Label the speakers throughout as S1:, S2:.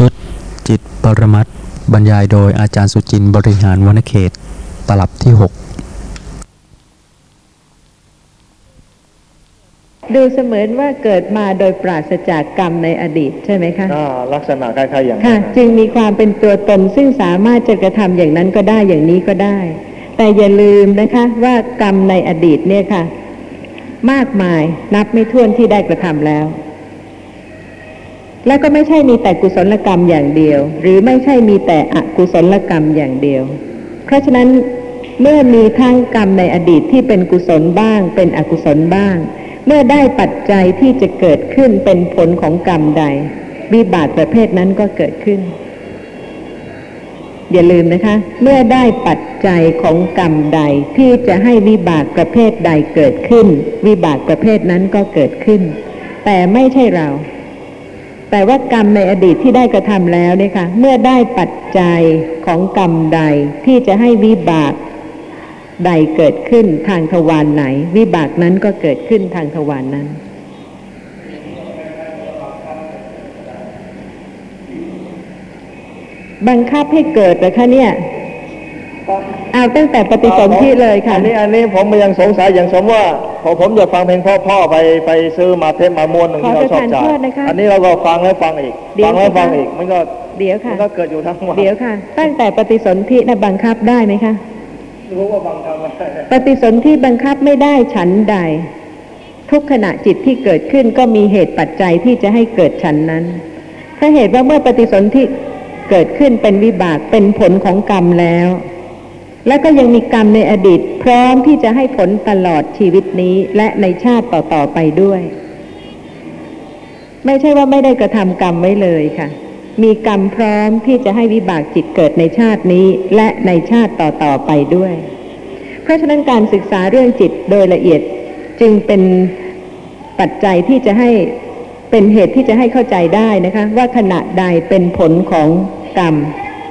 S1: ชุด จิตปรมัตถ์บรรยายโดยอาจารย์สุจินต์บริหารวรรณเขต ตลับที่ 6
S2: ดูเสมือนว่าเกิดมาโดยปราศจากกรรมในอดีตใช่ไหมคะ
S3: อ่าลักษณะคล้ายๆอย่างนั้
S2: ค่ะ
S3: น
S2: จึงมีความเป็นตัวตนซึ่งสามารถจะกระทำอย่างนั้นก็ได้อย่างนี้ก็ได้ แต่อย่าลืมนะคะว่ากรรมในอดีตเนี่ยค่ะ มากมายนับไม่ถ้วนที่ได้กระทำแล้ว และก็ไม่ใช่มีแต่กุศลกรรมอย่างเดียว หรือไม่ใช่มีแต่อกุศลกรรมอย่างเดียว เพราะฉะนั้นเมื่อมีทั้งกรรมในอดีตที่เป็นกุศลบ้าง เป็นอกุศลบ้าง เมื่อได้ปัจจัยที่จะเกิดขึ้นเป็นผลของกรรมใด วิบากประเภทนั้นก็เกิดขึ้น อย่าลืมนะคะ เมื่อได้ปัจจัยของกรรมใดที่จะให้วิบากประเภทใดเกิดขึ้น วิบากประเภทนั้นก็เกิดขึ้น แต่ไม่ใช่เรา แต่ว่ากรรมในอดีตที่ได้กระทำแล้วเนี่ยค่ะ เมื่อได้ปัจจัยของกรรมใดที่จะให้วิบากใดเกิดขึ้นทางทวารไหน วิบากนั้นก็เกิดขึ้นทางทวารนนั้น บังคับให้เกิดเหรอคะเนี่ย เอาตั้งแต่ปฏิสนธิเลยค่ะ
S3: อันนี้อันนี้ผมยังสงสัยอย่างสมว่าพอผมจะฟังเพลงพ่อพ่อไปไปซื้อมาเทปมาม้วนหนึ่งที่เราชอบจ่า
S2: ขอประทานโท
S3: ย
S2: ษนะคะ
S3: อันนี้เราก็ฟังแล้วฟังอีก
S2: เดี๋ยว
S3: ฟังแล้ว
S2: นะคะ
S3: ฟังอีกมันก็
S2: เดี๋ยว
S3: มั
S2: ค่ะ
S3: นก็เกิดอยู่ทั้งวัน
S2: เดี๋ยวค่ะ ตั้งแต่ปฏิสนธินะบังคับได้ไหมคะ
S3: รู้ว่าฟังทำไม
S2: ปฏิสนธิบังคับไม่ได้ฉันใด ทุกขณะจิตที่เกิดขึ้นก็มีเหตุปัจจัยที่จะให้เกิดฉันนั้นเพราะเหตุว่าเมื่อปฏิสนธิเกิดขึ้นเป็นวิบากเป็นผลของกรรมแล้ว และก็ยังมีกรรมในอดีตพร้อมที่จะให้ผลตลอดชีวิตนี้และในชาติต่อๆไปด้วย ไม่ใช่ว่าไม่ได้กระทำกรรมไว้เลยค่ะ มีกรรมพร้อมที่จะให้วิบากจิตเกิดในชาตินี้และในชาติต่อๆไปด้วย เพราะฉะนั้นการศึกษาเรื่องจิตโดยละเอียดจึงเป็นปัจจัยที่จะให้เป็นเหตุที่จะให้เข้าใจได้นะคะ ว่าขณะใดเป็นผลของกรรม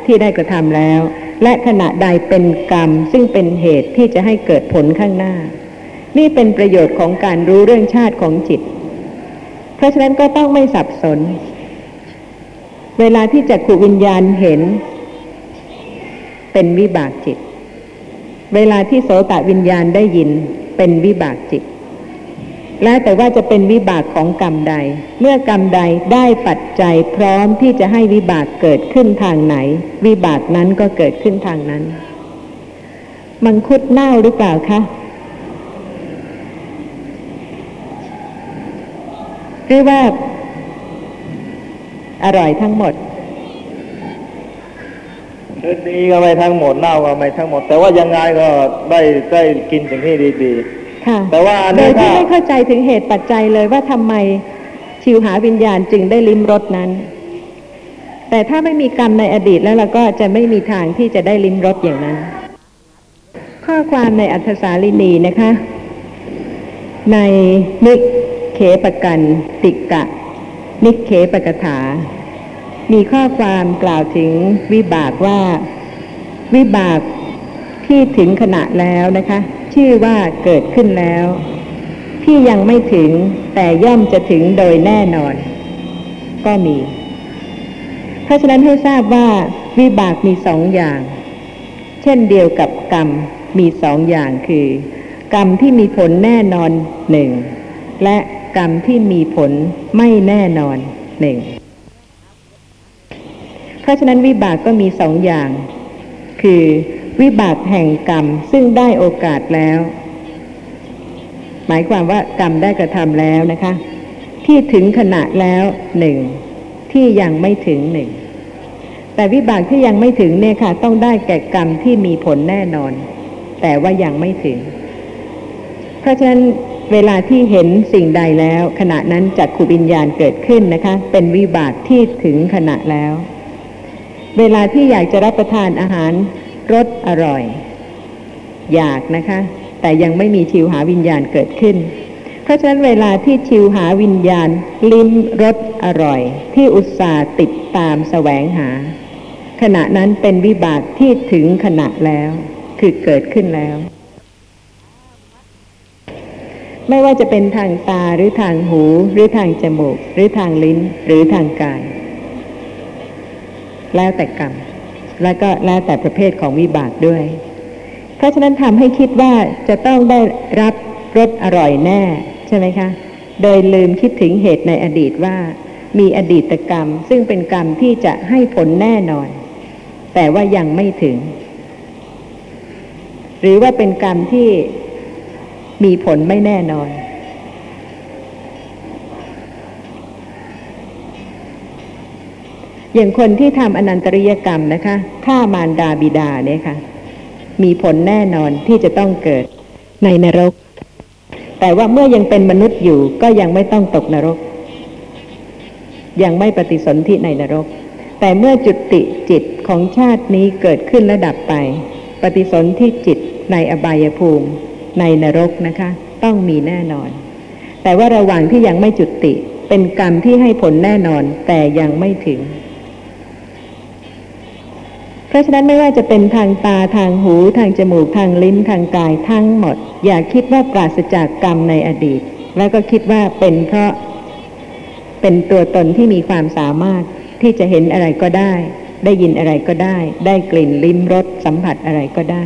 S2: ที่ได้กระทำแล้ว และขณะใดเป็นกรรมซึ่งเป็นเหตุที่จะให้เกิดผลข้างหน้า นี่เป็นประโยชน์ของการรู้เรื่องชาติของจิต เพราะฉะนั้นก็ต้องไม่สับสน เวลาที่จักขุวิญญาณเห็น เป็นวิบากจิต เวลาที่โสตวิญญาณได้ยินเป็นวิบากจิต แล้วแต่ว่าจะเป็นวิบากของกรรมใด เมื่อกรรมใดได้ปัจจัยพร้อมที่จะให้วิบากเกิดขึ้นทางไหน วิบากนั้นก็เกิดขึ้นทางนั้น มังคุดเน่าหรือเปล่าคะหรือว่า อร่อยทั้งหมด
S3: คือดีก็ไม่ทั้งหมดเน่าก็ไม่ทั้งหมด แต่ว่ายังไงก็ได้ได้กินสิ่งที่ดี
S2: ค่ะ
S3: แต่ว่าอัน
S2: โด
S3: นี้
S2: ยที่
S3: ถ้า
S2: ไม่เข้าใจถึงเหตุปัจจัยเลยว่าทำไมชิวหาวิญญาณจึงได้ลิ้มรสนั้น แต่ถ้าไม่มีกรรมในอดีตแล้วเราก็จะไม่มีทางที่จะได้ลิ้มรสอย่างนั้น ข้อความในอัธสาลินีนะคะ ในนิเขปกันติกะ นิเขปกถา มีข้อความกล่าวถึงวิบากว่า วิบากที่ถึงขณะแล้วนะคะ ชื่อว่าเกิดขึ้นแล้ว ที่ยังไม่ถึงแต่ย่อมจะถึงโดยแน่นอน ก็มี เพราะฉะนั้นให้ทราบว่าวิบากมีสองอย่าง เช่นเดียวกับกรรมมีสองอย่างคือ กรรมที่มีผลแน่นอนหนึ่งและกรรมที่มีผลไม่แน่นอนหนึ่งเพราะฉะนั้นวิบากก็มีสองอย่าง คือ วิบากแห่งกรรมซึ่งได้โอกาสแล้ว หมายความว่ากรรมได้กระทำแล้วนะคะ ที่ถึงขณะแล้วหนึ่งที่ยังไม่ถึงหนึ่งแต่วิบากที่ยังไม่ถึงเนี่ยค่ะ ต้องได้แก่กรรมที่มีผลแน่นอน แต่ว่ายังไม่ถึง เพราะฉะนั้นเวลาที่เห็นสิ่งใดแล้ว ขณะนั้นจักขุวิญญาณเกิดขึ้นนะคะ เป็นวิบากที่ถึงขณะแล้ว เวลาที่อยากจะรับประทานอาหาร รสอร่อย อยากนะคะ แต่ยังไม่มีชิวหาวิญญาณเกิดขึ้น เพราะฉะนั้นเวลาที่ชิวหาวิญญาณ ลิ้มรสอร่อย ที่อุตส่าห์ติดตามแสวงหา ขณะนั้นเป็นวิบากที่ถึงขณะแล้ว คือเกิดขึ้นแล้ว ไม่ว่าจะเป็นทางตาหรือทางหู หรือทางจมูก หรือทางลิ้นหรือทางกาย แล้วแต่กรรม แล้วก็แล้วแต่ประเภทของวิบากด้วย เพราะฉะนั้นทำให้คิดว่าจะต้องได้รับรสอร่อยแน่ใช่ไหมคะ โดยลืมคิดถึงเหตุในอดีตว่า มีอดีตกรรม ซึ่งเป็นกรรมที่จะให้ผลแน่นอน แต่ว่ายังไม่ถึง หรือว่าเป็นกรรมที่มีผลไม่แน่นอน อย่างคนที่ทำอนันตริยกรรมนะคะฆ่ามารดาบิดาเนี่ยค่ะ มีผลแน่นอนที่จะต้องเกิดในนรก แต่ว่าเมื่อยังเป็นมนุษย์อยู่ก็ยังไม่ต้องตกนรก ยังไม่ปฏิสนธิในนรก แต่เมื่อจุติจิตของชาตินี้เกิดขึ้นและดับไป ปฏิสนธิจิตในอบายภูมิ ในนรกนะคะ ต้องมีแน่นอน แต่ว่าระหว่างที่ยังไม่จุติ เป็นกรรมที่ให้ผลแน่นอนแต่ยังไม่ถึง เพราะฉะนั้นไม่ว่าจะเป็นทางตาทางหูทางจมูกทางลิ้นทางกายทั้งหมด อย่าคิดว่าปราศจากกรรมในอดีต แล้วก็คิดว่าเป็นเพราะเป็นตัวตนที่มีความสามารถที่จะเห็นอะไรก็ได้ ได้ยินอะไรก็ได้ ได้กลิ่นลิ้มรสสัมผัสอะไรก็ได้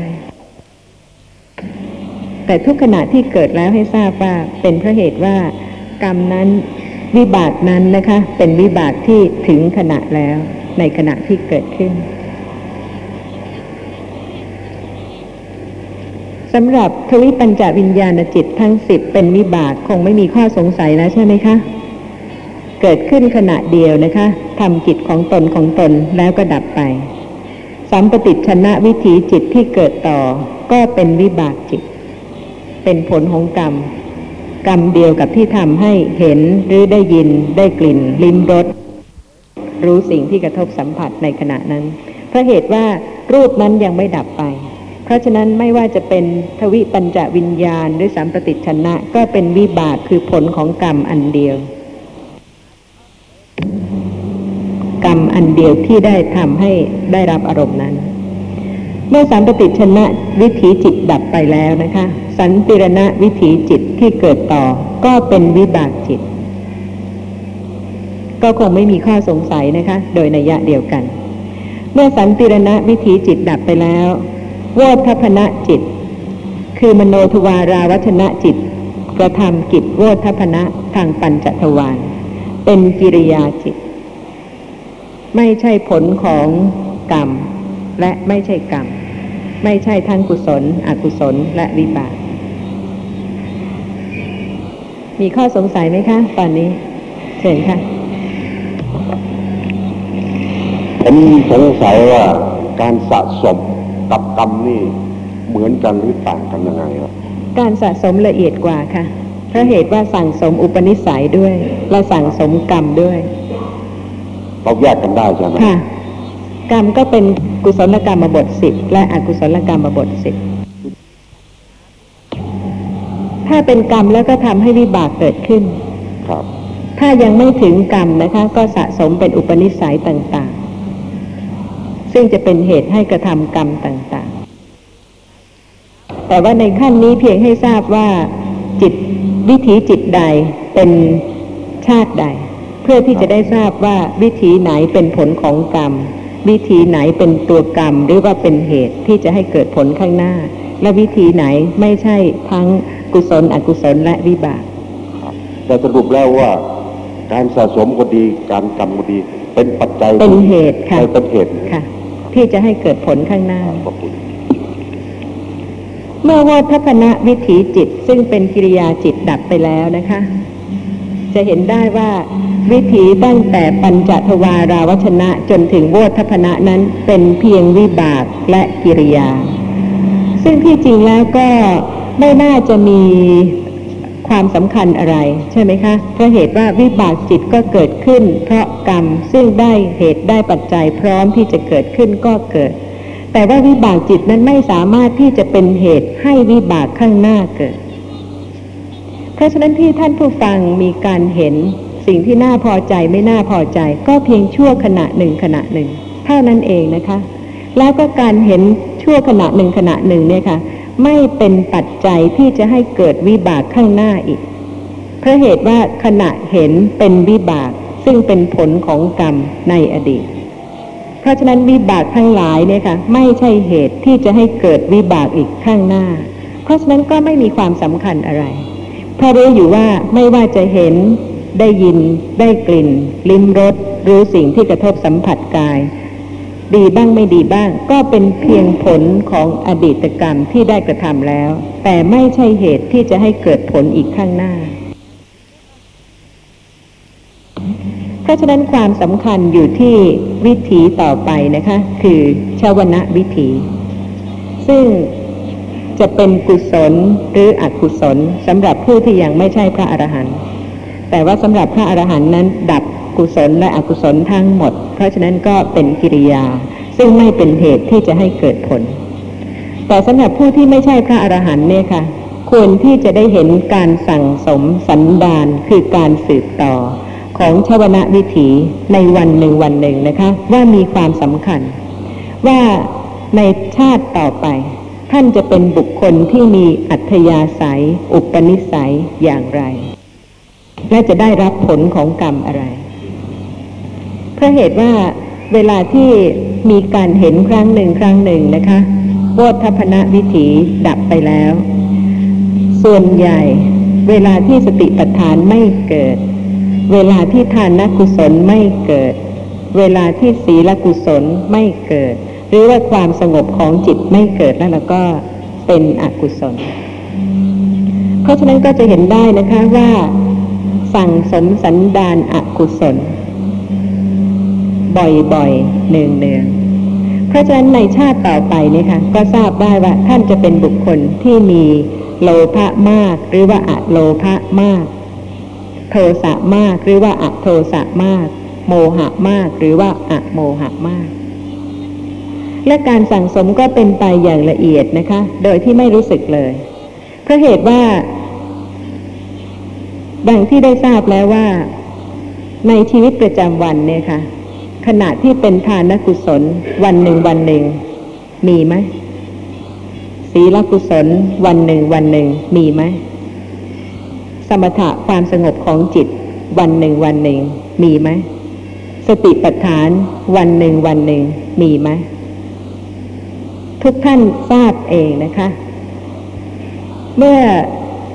S2: แต่ทุกขณะที่เกิดแล้วให้ทราบว่าเป็นเพราะเหตุว่ากรรมนั้นวิบากนั้นนะคะ เป็นวิบากที่ถึงขณะแล้วในขณะที่เกิดขึ้น สำหรับทวิปัญจวิญญาณจิตทั้งสิบเป็นวิบากคงไม่มีข้อสงสัยแล้วใช่ไหมคะ เกิดขึ้นขณะเดียวนะคะทำกิจของตนของตนแล้วก็ดับไป สัมปติชนะวิถีจิตที่เกิดต่อ ก็เป็นวิบากจิต เป็นผลของกรรม กรรมเดียวกับที่ทำให้เห็นหรือได้ยินได้กลิ่น ลิ้มรสรู้สิ่งที่กระทบสัมผัสในขณะนั้นเพราะเหตุว่ารูปนั้นยังไม่ดับไป เพราะฉะนั้นไม่ว่าจะเป็นทวิปัญจวิญญาณหรือสัมปติชนะ ก็เป็นวิบากคือผลของกรรมอันเดียว กรรมอันเดียวที่ได้ทำให้ได้รับอารมณ์นั้น เมื่อสัมปติชนะวิถีจิตดับไปแล้วนะคะ สันติรณะวิถีจิตที่เกิดต่อ ก็เป็นวิบากจิต ก็คงไม่มีข้อสงสัยนะคะ โดยนัยยะเดียวกัน เมื่อสันติรณะวิถีจิตดับไปแล้ว โวทัพนะจิต คือมโนทวาราวัชนะจิต กระทำกิจโวทัพนะทางปัญจทวารเป็นกิริยาจิต ไม่ใช่ผลของกรรม และไม่ใช่กรรม ไม่ใช่ทั้งกุศล อกุศลและวิบาก มีข้อสงสัยไหมคะ ตอนนี้เชิญค่ะ
S4: ผมสงสัยว่าการสะสม กับกรรมนี่เหมือนกันหรือต่างกันยังไงครับ
S2: การสะสมละเอียดกว่าค่ะเพราะเหตุว่าสั่งสมอุปนิสัยด้วยและสั่งสมกรรมด้วย
S4: เราแยกกันได้ใช่ไหม
S2: ค่ะกรรมก็เป็นกุศลกรรมบทสิบและอกุศลกรรมบทสิบถ้าเป็นกรรมแล้วก็ทำให้วิบากเกิดขึ้น
S4: ครับ
S2: ถ้ายังไม่ถึงกรรมนะคะ ก็สะสมเป็นอุปนิสัยต่างๆ ซึ่งจะเป็นเหตุให้กระทำกรรมต่าง ๆ แต่ว่าในขั้นนี้เพียงให้ทราบว่า จิตวิถีจิตใดเป็นชาติใด เพื่อที่จะได้ทราบว่าวิถีไหนเป็นผลของกรรม วิธีไหนเป็นตัวกรรม หรือว่าเป็นเหตุที่จะให้เกิดผลข้างหน้า และวิธีไหนไม่ใช่ทั้งกุศลอกุศลและวิบาก
S4: แต่สรุปแล้วว่าการสะสมก็ดี การกรรมก็ดี เป็นปัจจัย
S2: เป็นเหตุค่ะ
S4: เป็นเหตุ
S2: ค่ะ ที่จะให้เกิดผลข้างหน้า
S4: ขอบคุณ
S2: เมื่อวัฏพนะวิถีจิตซึ่งเป็นกิริยาจิตดับไปแล้วนะคะ จะเห็นได้ว่าวิถีตั้งแต่ปัญจทวาราวัชนะจนถึงโวทพนะนั้นเป็นเพียงวิบากและกิริยา ซึ่งที่จริงแล้วก็ไม่น่าจะมี ความสำคัญอะไร ใช่ไหมคะเพราะเหตุว่าวิบากจิตก็เกิดขึ้น เพราะกรรมซึ่งได้เหตุได้ปัจจัยพร้อมที่จะเกิดขึ้นก็เกิด แต่ว่าวิบากจิตนั้นไม่สามารถที่จะเป็นเหตุให้วิบากข้างหน้าเกิด เพราะฉะนั้นที่ท่านผู้ฟังมีการเห็นสิ่งที่น่าพอใจไม่น่าพอใจ ก็เพียงชั่วขณะหนึ่งขณะหนึ่ง เท่านั้นเองนะคะ แล้วก็การเห็นชั่วขณะหนึ่งขณะหนึ่งเนี่ยค่ะ ไม่เป็นปัจจัยที่จะให้เกิดวิบากข้างหน้าอีก เพราะเหตุว่าขณะเห็นเป็นวิบากซึ่งเป็นผลของกรรมในอดีต เพราะฉะนั้นวิบากทั้งหลายเนี่ยค่ะไม่ใช่เหตุที่จะให้เกิดวิบากอีกข้างหน้า เพราะฉะนั้นก็ไม่มีความสำคัญอะไรเพราะรู้อยู่ว่าไม่ว่าจะเห็นได้ยินได้กลิ่น ลิ้มรสรู้สิ่งที่กระทบสัมผัสกาย ดีบ้างไม่ดีบ้าง ก็เป็นเพียงผลของอดีตกรรมที่ได้กระทำแล้ว แต่ไม่ใช่เหตุที่จะให้เกิดผลอีกข้างหน้า เพราะฉะนั้นความสำคัญอยู่ที่วิถีต่อไปนะคะ คือชาวนะวิถี ซึ่งจะเป็นกุศลหรืออกุศลสำหรับผู้ที่ยังไม่ใช่พระอรหันต์แต่ว่าสำหรับพระอรหันต์นั้น ดับกุศลและอกุศลทั้งหมด เพราะฉะนั้นก็เป็นกิริยา ซึ่งไม่เป็นเหตุที่จะให้เกิดผล แต่สำหรับผู้ที่ไม่ใช่พระอรหันต์เนี่ยค่ะ ควรที่จะได้เห็นการสั่งสมสันดานคือการสืบต่อของชวนะวิถีในวันหนึ่งวันหนึ่งนะคะ ว่ามีความสำคัญ ว่าในชาติต่อไป ท่านจะเป็นบุคคลที่มีอัธยาศัย อุปนิสัยอย่างไร และจะได้รับผลของกรรมอะไร ราะเหตุว่าเวลาที่มีการเห็นครั้งหนึ่งครั้งหนึ่งนะคะโวทัพนะวิถีดับไปแล้ว ส่วนใหญ่ เวลาที่สติปัฏฐานไม่เกิด เวลาที่ทานกุศลไม่เกิด เวลาที่ศีลกุศลไม่เกิด หรือว่าความสงบของจิตไม่เกิดแล้วเราก็เป็นอกุศล เพราะฉะนั้นก็จะเห็นได้นะคะว่า สั่งสมสันดานอกุศล บ่อยๆเนืองๆ เพราะฉะนั้นในชาติต่อไปเนี่ยค่ะก็ทราบได้ว่าท่านจะเป็นบุคคลที่มีโลภะมาก หรือว่าอะโลภะมาก โทสะมากหรือว่าอะโทสะมาก โมหะมากหรือว่าอะโมหะมาก และการสั่งสมก็เป็นไปอย่างละเอียดนะคะ โดยที่ไม่รู้สึกเลยเพราะเหตุว่า ดังที่ได้ทราบแล้วว่า ในชีวิตประจำวันเนี่ยค่ะ ขณะที่เป็นทานกุศล วันหนึ่งวันหนึ่ง มีไหมศีลกุศล วันหนึ่งวันหนึ่ง มีไหมสมถะความสงบของจิต วันหนึ่งวันหนึ่ง มีไหมสติปัฏฐาน วันหนึ่งวันหนึ่ง มีไหมทุกท่านทราบเองนะคะ เมื่อ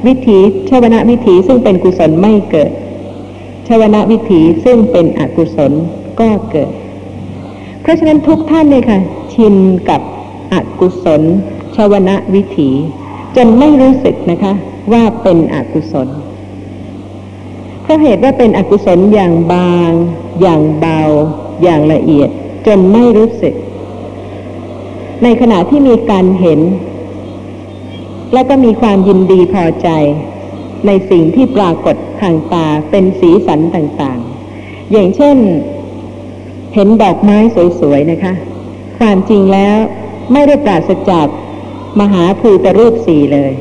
S2: วิถีชวนะวิถีซึ่งเป็นกุศลไม่เกิดชวนะวิถีซึ่งเป็นอกุศล ก็เกิด เพราะฉะนั้นทุกท่านเลยค่ะ ชินกับอกุศลชวนะวิถี จนไม่รู้สึกนะคะ ว่าเป็นอกุศลเพราะเหตุว่าเป็นอกุศลอย่างบาง อย่างเบา อย่างละเอียด จนไม่รู้สึก ในขณะที่มีการเห็น และก็มีความยินดีพอใจ ในสิ่งที่ปรากฏทางตาเป็นสีสันต่างๆ อย่างเช่น เห็นดอกไม้สวยๆนะคะ ความจริงแล้วไม่ได้ปราศจากมหาภูตรูปสี่เลย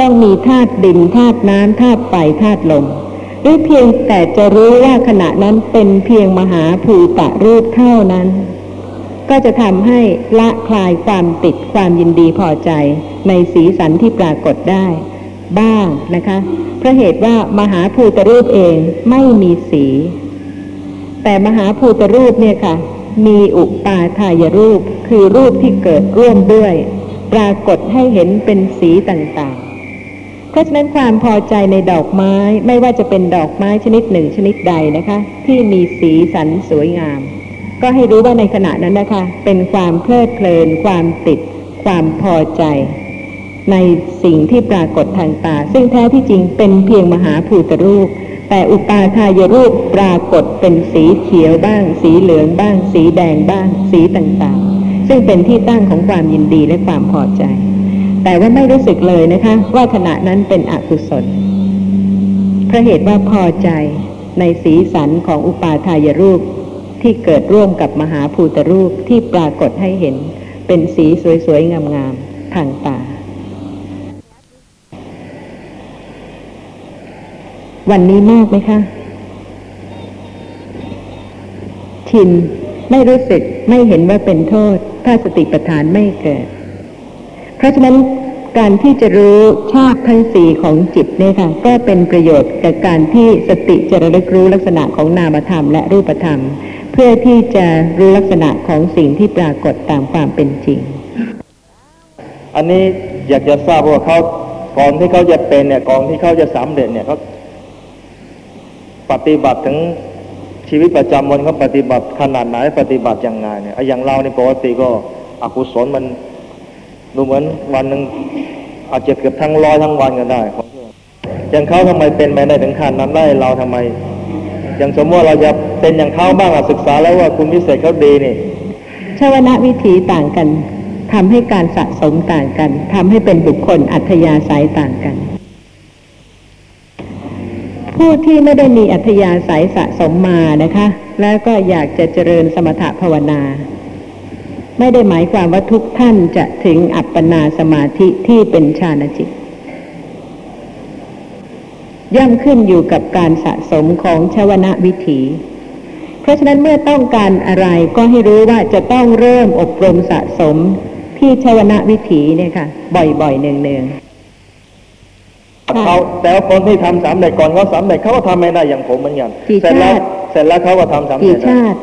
S2: ต้องมีธาตุดินธาตุน้ำธาตุไฟธาตุลมหรือเพียงแต่จะรู้ว่าขณะนั้นเป็นเพียงมหาภูตรูปเท่านั้น ก็จะทำให้ละคลายความติดความยินดีพอใจในสีสันที่ปรากฏได้ บ้างนะคะเพราะเหตุว่ามหาภูตรูปเองไม่มีสี แต่มหาภูตรูปเนี่ยค่ะ มีอุปาทายรูป คือรูปที่เกิดร่วมด้วย ปรากฏให้เห็นเป็นสีต่างๆ เพราะฉะนั้นความพอใจในดอกไม้ไม่ว่าจะเป็นดอกไม้ชนิดหนึ่งชนิดใดนะคะ ที่มีสีสันสวยงาม ก็ให้รู้ว่าในขณะนั้นนะคะ เป็นความเพลิดเพลิน ความติด ความพอใจ ในสิ่งที่ปรากฏทางตา ซึ่งแท้ที่จริงเป็นเพียงมหาภูตรูป แต่อุปาทายรูปปรากฏเป็นสีเขียวบ้าง สีเหลืองบ้าง สีแดงบ้าง สีต่างๆ ซึ่งเป็นที่ตั้งของความยินดีและความพอใจ แต่ว่าไม่รู้สึกเลยนะคะ ว่าขณะนั้นเป็นอกุศลเพราะเหตุว่าพอใจในสีสันของอุปาทายรูปที่เกิดร่วมกับมหาภูตรูปที่ปรากฏให้เห็นเป็นสีสวยๆงามๆทางตา วันนี้มากไหมคะ ชินไม่รู้สึกไม่เห็นว่าเป็นโทษ ถ้าสติปัฏฐานไม่เกิด เพราะฉะนั้นการที่จะรู้ชาติทั้งสี่ของจิตเนี่ยค่ะ ก็เป็นประโยชน์กับการที่สติจะระลึกรู้ลักษณะของนามธรรมและรูปธรรม เพื่อที่จะรู้ลักษณะของสิ่งที่ปรากฏตามความเป็นจริง
S3: อันนี้อยากจะทราบว่าเขาก่อนที่เขาจะเป็นเนี่ยก่อนที่เขาจะสำเร็จเนี่ยเขา ปฏิบัติถึงชีวิตประจำวันเขาปฏิบัติขนาดไหนปฏิบัติยังไงเนี่ยไออย่างเราในยปกติก็อกุศลมันดูเหมือนวันหนึ่งอาจจะเกือบทั้งร้อยทั้งวันก็ได้ของอย่างเขาทำไมเป็นไปได้ถึงขั้นนั้นได้เราทำไม อย่างสมมติเราจะเป็นอย่างเขาบ้างศึกษาแล้วว่าคุณวิเศษเขาดีนี่
S2: ชาวนะวิถีต่างกันทำให้การสะสมต่างกันทำให้เป็นบุคคลอัธยาศัยต่างกัน ผู้ที่ไม่ได้มีอัธยาศัยสะสมมานะคะ แล้วก็อยากจะเจริญสมถภาวนา ไม่ได้หมายความว่าทุกท่านจะถึงอัปปนาสมาธิที่เป็นฌานจิต ย่อมขึ้นอยู่กับการสะสมของชวนะวิถี เพราะฉะนั้นเมื่อต้องการอะไรก็ให้รู้ว่าจะต้องเริ่มอบรมสะสมที่ชวนะวิถีเนี่ยค่ะ บ่อยๆเนืองๆ
S3: เขาแต่ว่าคนที่ทำสำเร็จก่อนเขาสำเร็จเขาก็ทำไม่ได้อย่างผมเหมือนกัน
S2: ๆกี่
S3: เสร็จแล้
S2: ชาวติ
S3: เสร็จแล้วเขาก็ทำสำ
S2: กี่
S3: เร็จ
S2: ชาติ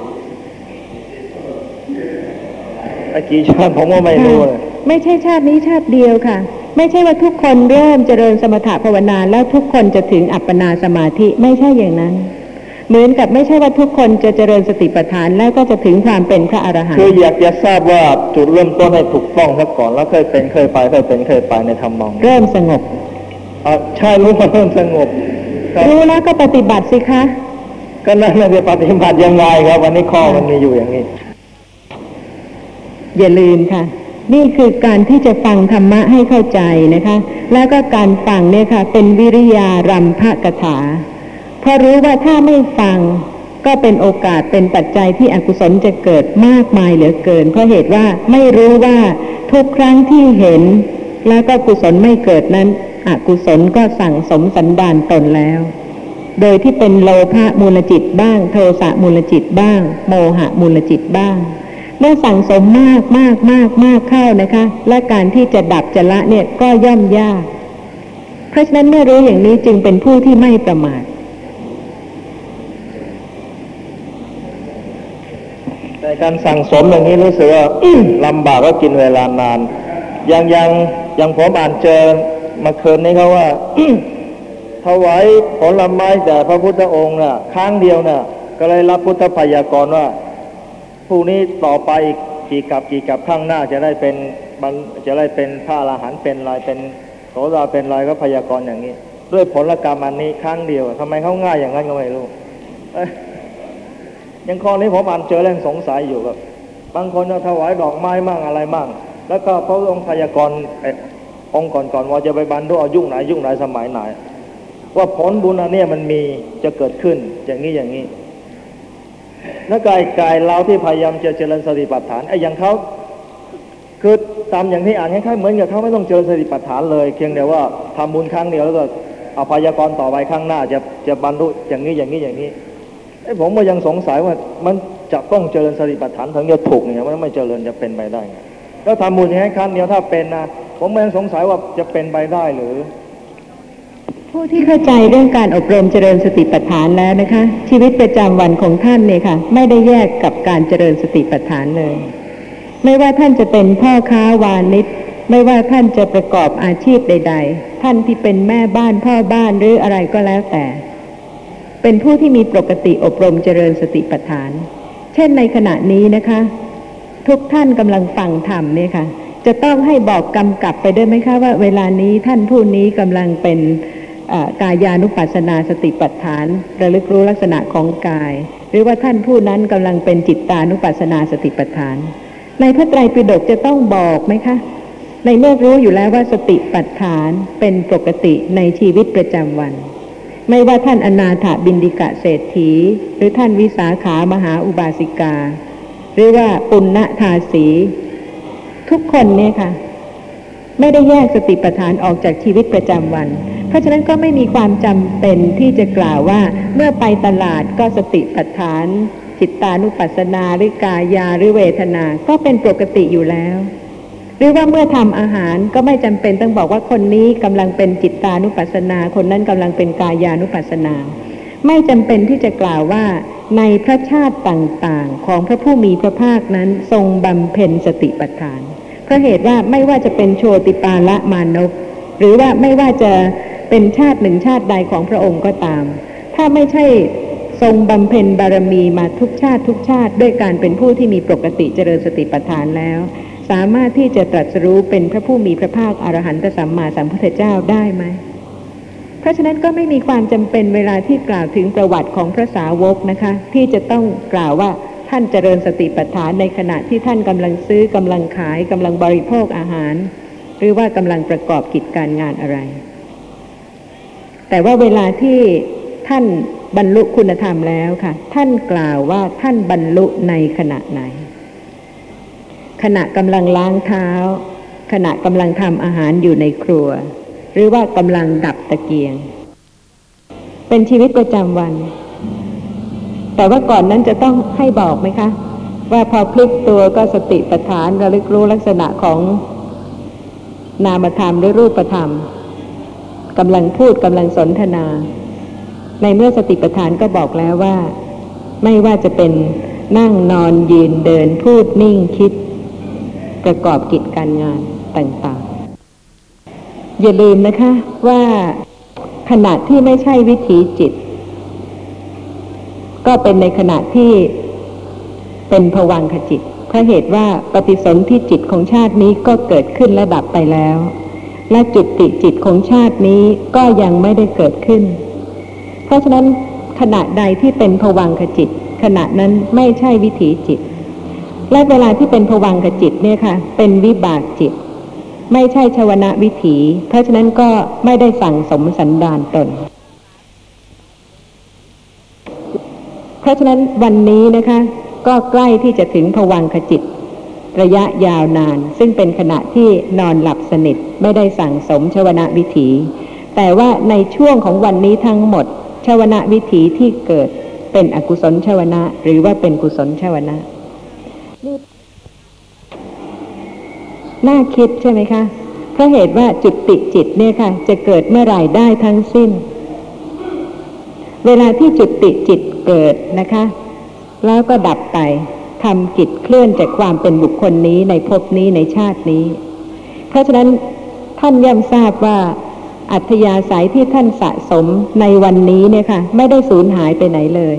S3: ไอ้กี่ชาติผมก็ไม่รู้เลย
S2: ค่ะไม่ใช่ชาตินี้ชาติเดียวค่ะ ไม่ใช่ว่าทุกคนเริ่มเจริญสมถะภาวนาแล้วทุกคนจะถึงอัปปนาสมาธิไม่ใช่อย่างนั้น เหมือนกับไม่ใช่ว่าทุกคนจะเจริญสติปัฏฐานแล้วก็จะถึงความเป็นพระอรหัน
S3: คือ
S2: ต์
S3: อยากจะทราบว่าจุดเริ่มต้นให้ถูกต้องซะก่อนแล้วเคยเป็นเคยไปเคยเป็นเคยไปในธรรมนองนี้
S2: เริ่มสงบ
S3: อะใช่รู้ว่าเริ่มสงบครับ
S2: รู้แล้วก็ปฏิบัติสิคะ
S3: ก็นั่นจะปฏิบัติยังไงครับ วันนี้ข้อมันมีอยู่อย่างนี้
S2: อย่าลืมค่ะ นี่คือการที่จะฟังธรรมะให้เข้าใจนะคะ แล้วก็การฟังเนี่ยค่ะ เป็นวิริยารำพระกถา เพราะรู้ว่าถ้าไม่ฟังก็เป็นโอกาสเป็นปัจจัยที่อกุศลจะเกิดมากมายเหลือเกิน เพราะเหตุว่าไม่รู้ว่าทุกครั้งที่เห็น แล้วก็กุศลไม่เกิดนั้น อกุศลก็สั่งสมสันดานตนแล้ว โดยที่เป็นโลภะมูลจิตบ้าง โทสะมูลจิตบ้าง โมหะมูลจิตบ้าง เมื่อสั่งสมมากมากมากมากเข้านะคะ และการที่จะดับจะละเนี่ยก็ย่อมยาก เพราะฉะนั้นเมื่อรู้อย่างนี้จึงเป็นผู้ที่ไม่ประมาท
S3: แต่การสั่งสมอย่างนี้รู้สึกว่าลำบากก็กินเวลานานย่างย่างย่างผมอ่านเจอ มาเคืนนี้เขาว่าถวายผลไม้แด่พระพุทธองค์น่ะครั้งเดียวน่ะ ก็เลยรับพุทธพยากรว่าพรุ่งนี้ต่อไปกี่กับกี่กับข้างหน้าจะได้เป็นบรรจะได้เป็นพระอรหันต์เป็นอะไรเป็นโสดาเป็นอะไรก็พยากรอย่างนี้ ด้วยผลกรรมอันนี้ครั้งเดียวทำไมเขาง่ายอย่างนั้นก็ไม่รู้ยังข้อนี้ผมอ่านเจอแล้วยังสงสัยอยู่แบบบางคนจะถวายดอกไม้มั่งอะไรมั่งแล้วก็พระองค์พยากร องค์ก่อนๆว่าจะไปบรรลุอายุไหนยุคไหนสมัยไหน ว่าผลบุญอันนี้มันมีจะเกิดขึ้นอย่างนี้อย่างนี้แล้วกายกายเราที่พยายามจะเจริญสติปัฏฐานไอ้อย่างเขาคือตามอย่างที่อ่านคล้ายๆเหมือนกับเขาไม่ต้องเจริญสติปัฏฐานเลยเพียงแต่ว่าทำบุญครั้งเดียวแล้วก็เอาพยากรต่อไปข้างหน้า จะจะบรรลุอย่างนี้อย่างนี้อย่างนี้ไอ้ผมก็ยังสงสัยว่ามันจะต้องเจริญสติปัฏฐานถึงจะถูกเนี่ยมันไม่เจริญจะเป็นไปได้ไงแล้วทำบุญอย่ครั้งเดียวถ้าเป็นนะ ผมก็ยังสงสัยว่าจะเป็นไปได้หรือ
S2: ผู้ที่เข้าใจเรื่องการอบรมเจริญสติปัฏฐานแล้วนะคะ ชีวิตประจำวันของท่านเนี่ยค่ะ ไม่ได้แยกกับการเจริญสติปัฏฐานเลย ไม่ว่าท่านจะเป็นพ่อค้าวานิชไม่ว่าท่านจะประกอบอาชีพใด ๆ ท่านที่เป็นแม่บ้านพ่อบ้านหรืออะไรก็แล้วแต่ เป็นผู้ที่มีปกติอบรมเจริญสติปัฏฐาน เช่นในขณะนี้นะคะ ทุกท่านกำลังฟังธรรมเนี่ยค่ะ จะต้องให้บอกกำกับไปด้วยไหมคะว่าเวลานี้ท่านผู้นี้กำลังเป็นกายานุปัสสนาสติปัฏฐาน ระลึกรู้ลักษณะของกาย หรือว่าท่านผู้นั้นกำลังเป็นจิตตานุปัสสนาสติปัฏฐาน ในพระไตรปิฎกจะต้องบอกไหมคะ ในเมื่อรู้อยู่แล้วว่าสติปัฏฐานเป็นปกติในชีวิตประจำวัน ไม่ว่าท่านอนาถบินดิกะเศรษฐี หรือท่านวิสาขามหาอุบาสิกา หรือว่าปุณณทาสี ทุกคนเนี่ยค่ะ ไม่ได้แยกสติปัฏฐานออกจากชีวิตประจำวัน เพราะฉะนั้นก็ไม่มีความจำเป็นที่จะกล่าวว่า เมื่อไปตลาดก็สติปัฏฐาน จิตตานุปัสสนาหรือกายาหรือเวทนา ก็เป็นปกติอยู่แล้วหรือว่าเมื่อทำอาหารก็ไม่จำเป็นต้องบอกว่าคนนี้กำลังเป็นจิตตานุปัสสนา คนนั้นกำลังเป็นกายานุปัสสนา ไม่จำเป็นที่จะกล่าวว่าในพระชาติต่างๆ ของพระผู้มีพระภาคนั้นทรงบำเพ็ญสติปัฏฐานเราะเหตุว่าไม่ว่าจะเป็นโชติปาละมานพหรือว่าไม่ว่าจะเป็นชาติหนึ่งชาติใดของพระองค์ก็ตาม ถ้าไม่ใช่ทรงบำเพ็ญบารมีมาทุกชาติทุกชาติ ด้วยการเป็นผู้ที่มีปกติเจริญสติปัฏฐานแล้ว สามารถที่จะตรัสรู้เป็นพระผู้มีพระภาคอรหันตสัมมาสัมพุทธเจ้าได้ไหมเพราะฉะนั้นก็ไม่มีความจำเป็นเวลาที่กล่าวถึงประวัติของพระสาวกนะคะ ที่จะต้องกล่าวว่า ท่านเจริญสติปัฏฐานในขณะที่ท่านกำลังซื้อกำลังขายกำลังบริโภคอาหาร หรือว่ากำลังประกอบกิจการงานอะไร แต่ว่าเวลาที่ท่านบรรลุคุณธรรมแล้วค่ะ ท่านกล่าวว่าท่านบรรลุในขณะไหน ขณะกำลังล้างเท้า ขณะกำลังทำอาหารอยู่ในครัว หรือว่ากำลังดับตะเกียง เป็นชีวิตประจำวัน แต่ว่าก่อนนั้นจะต้องให้บอกไหมคะ ว่าพอพลิกตัวก็สติปัฏฐานระลึกรู้ลักษณะของนามธรรมหรือรูปธรรมกำลังพูดกำลังสนทนา ในเมื่อสติปัฏฐานก็บอกแล้วว่า ไม่ว่าจะเป็นนั่งนอนยืนเดินพูดนิ่งคิด ประกอบกิจการงานต่างๆ อย่าลืมนะคะว่าขณะที่ไม่ใช่วิถีจิต ก็เป็นในขณะที่เป็นผวังขจิตเพราะเหตุว่าปฏิสนธิจิตของชาตินี้ก็เกิดขึ้นและดับไปแล้ว และจุดติจิตของชาตินี้ก็ยังไม่ได้เกิดขึ้น เพราะฉะนั้นขณะใดที่เป็นผวังขจิต ขณะนั้นไม่ใช่วิถีจิต และเวลาที่เป็นผวังขจิตเนี่ยค่ะ เป็นวิบากจิต ไม่ใช่ชวนะวิถี เพราะฉะนั้นก็ไม่ได้สั่งสมสันดานตน เพราะฉะนั้นวันนี้นะคะ ก็ใกล้ที่จะถึงผวังขจิต ระยะยาวนาน ซึ่งเป็นขณะที่นอนหลับสนิทไม่ได้สั่งสมชวนะวิถี แต่ว่าในช่วงของวันนี้ทั้งหมด ชวนะวิถีที่เกิดเป็นอกุศลชวนะ หรือว่าเป็นกุศลชวนะน่าคิดใช่ไหมคะเพราะเหตุว่าจุดติจิตเนี่ยค่ะ จะเกิดเมื่อไหร่ได้ทั้งสิ้น เวลาที่จุดติจิต เกิดนะคะ แล้วก็ดับไปทำกิจเคลื่อนจากความเป็นบุคคลนี้ในภพนี้ในชาตินี้ เพราะฉะนั้นท่านย่อมทราบว่า อัธยาศัยที่ท่านสะสมในวันนี้เนี่ยค่ะ ไม่ได้สูญหายไปไหนเลย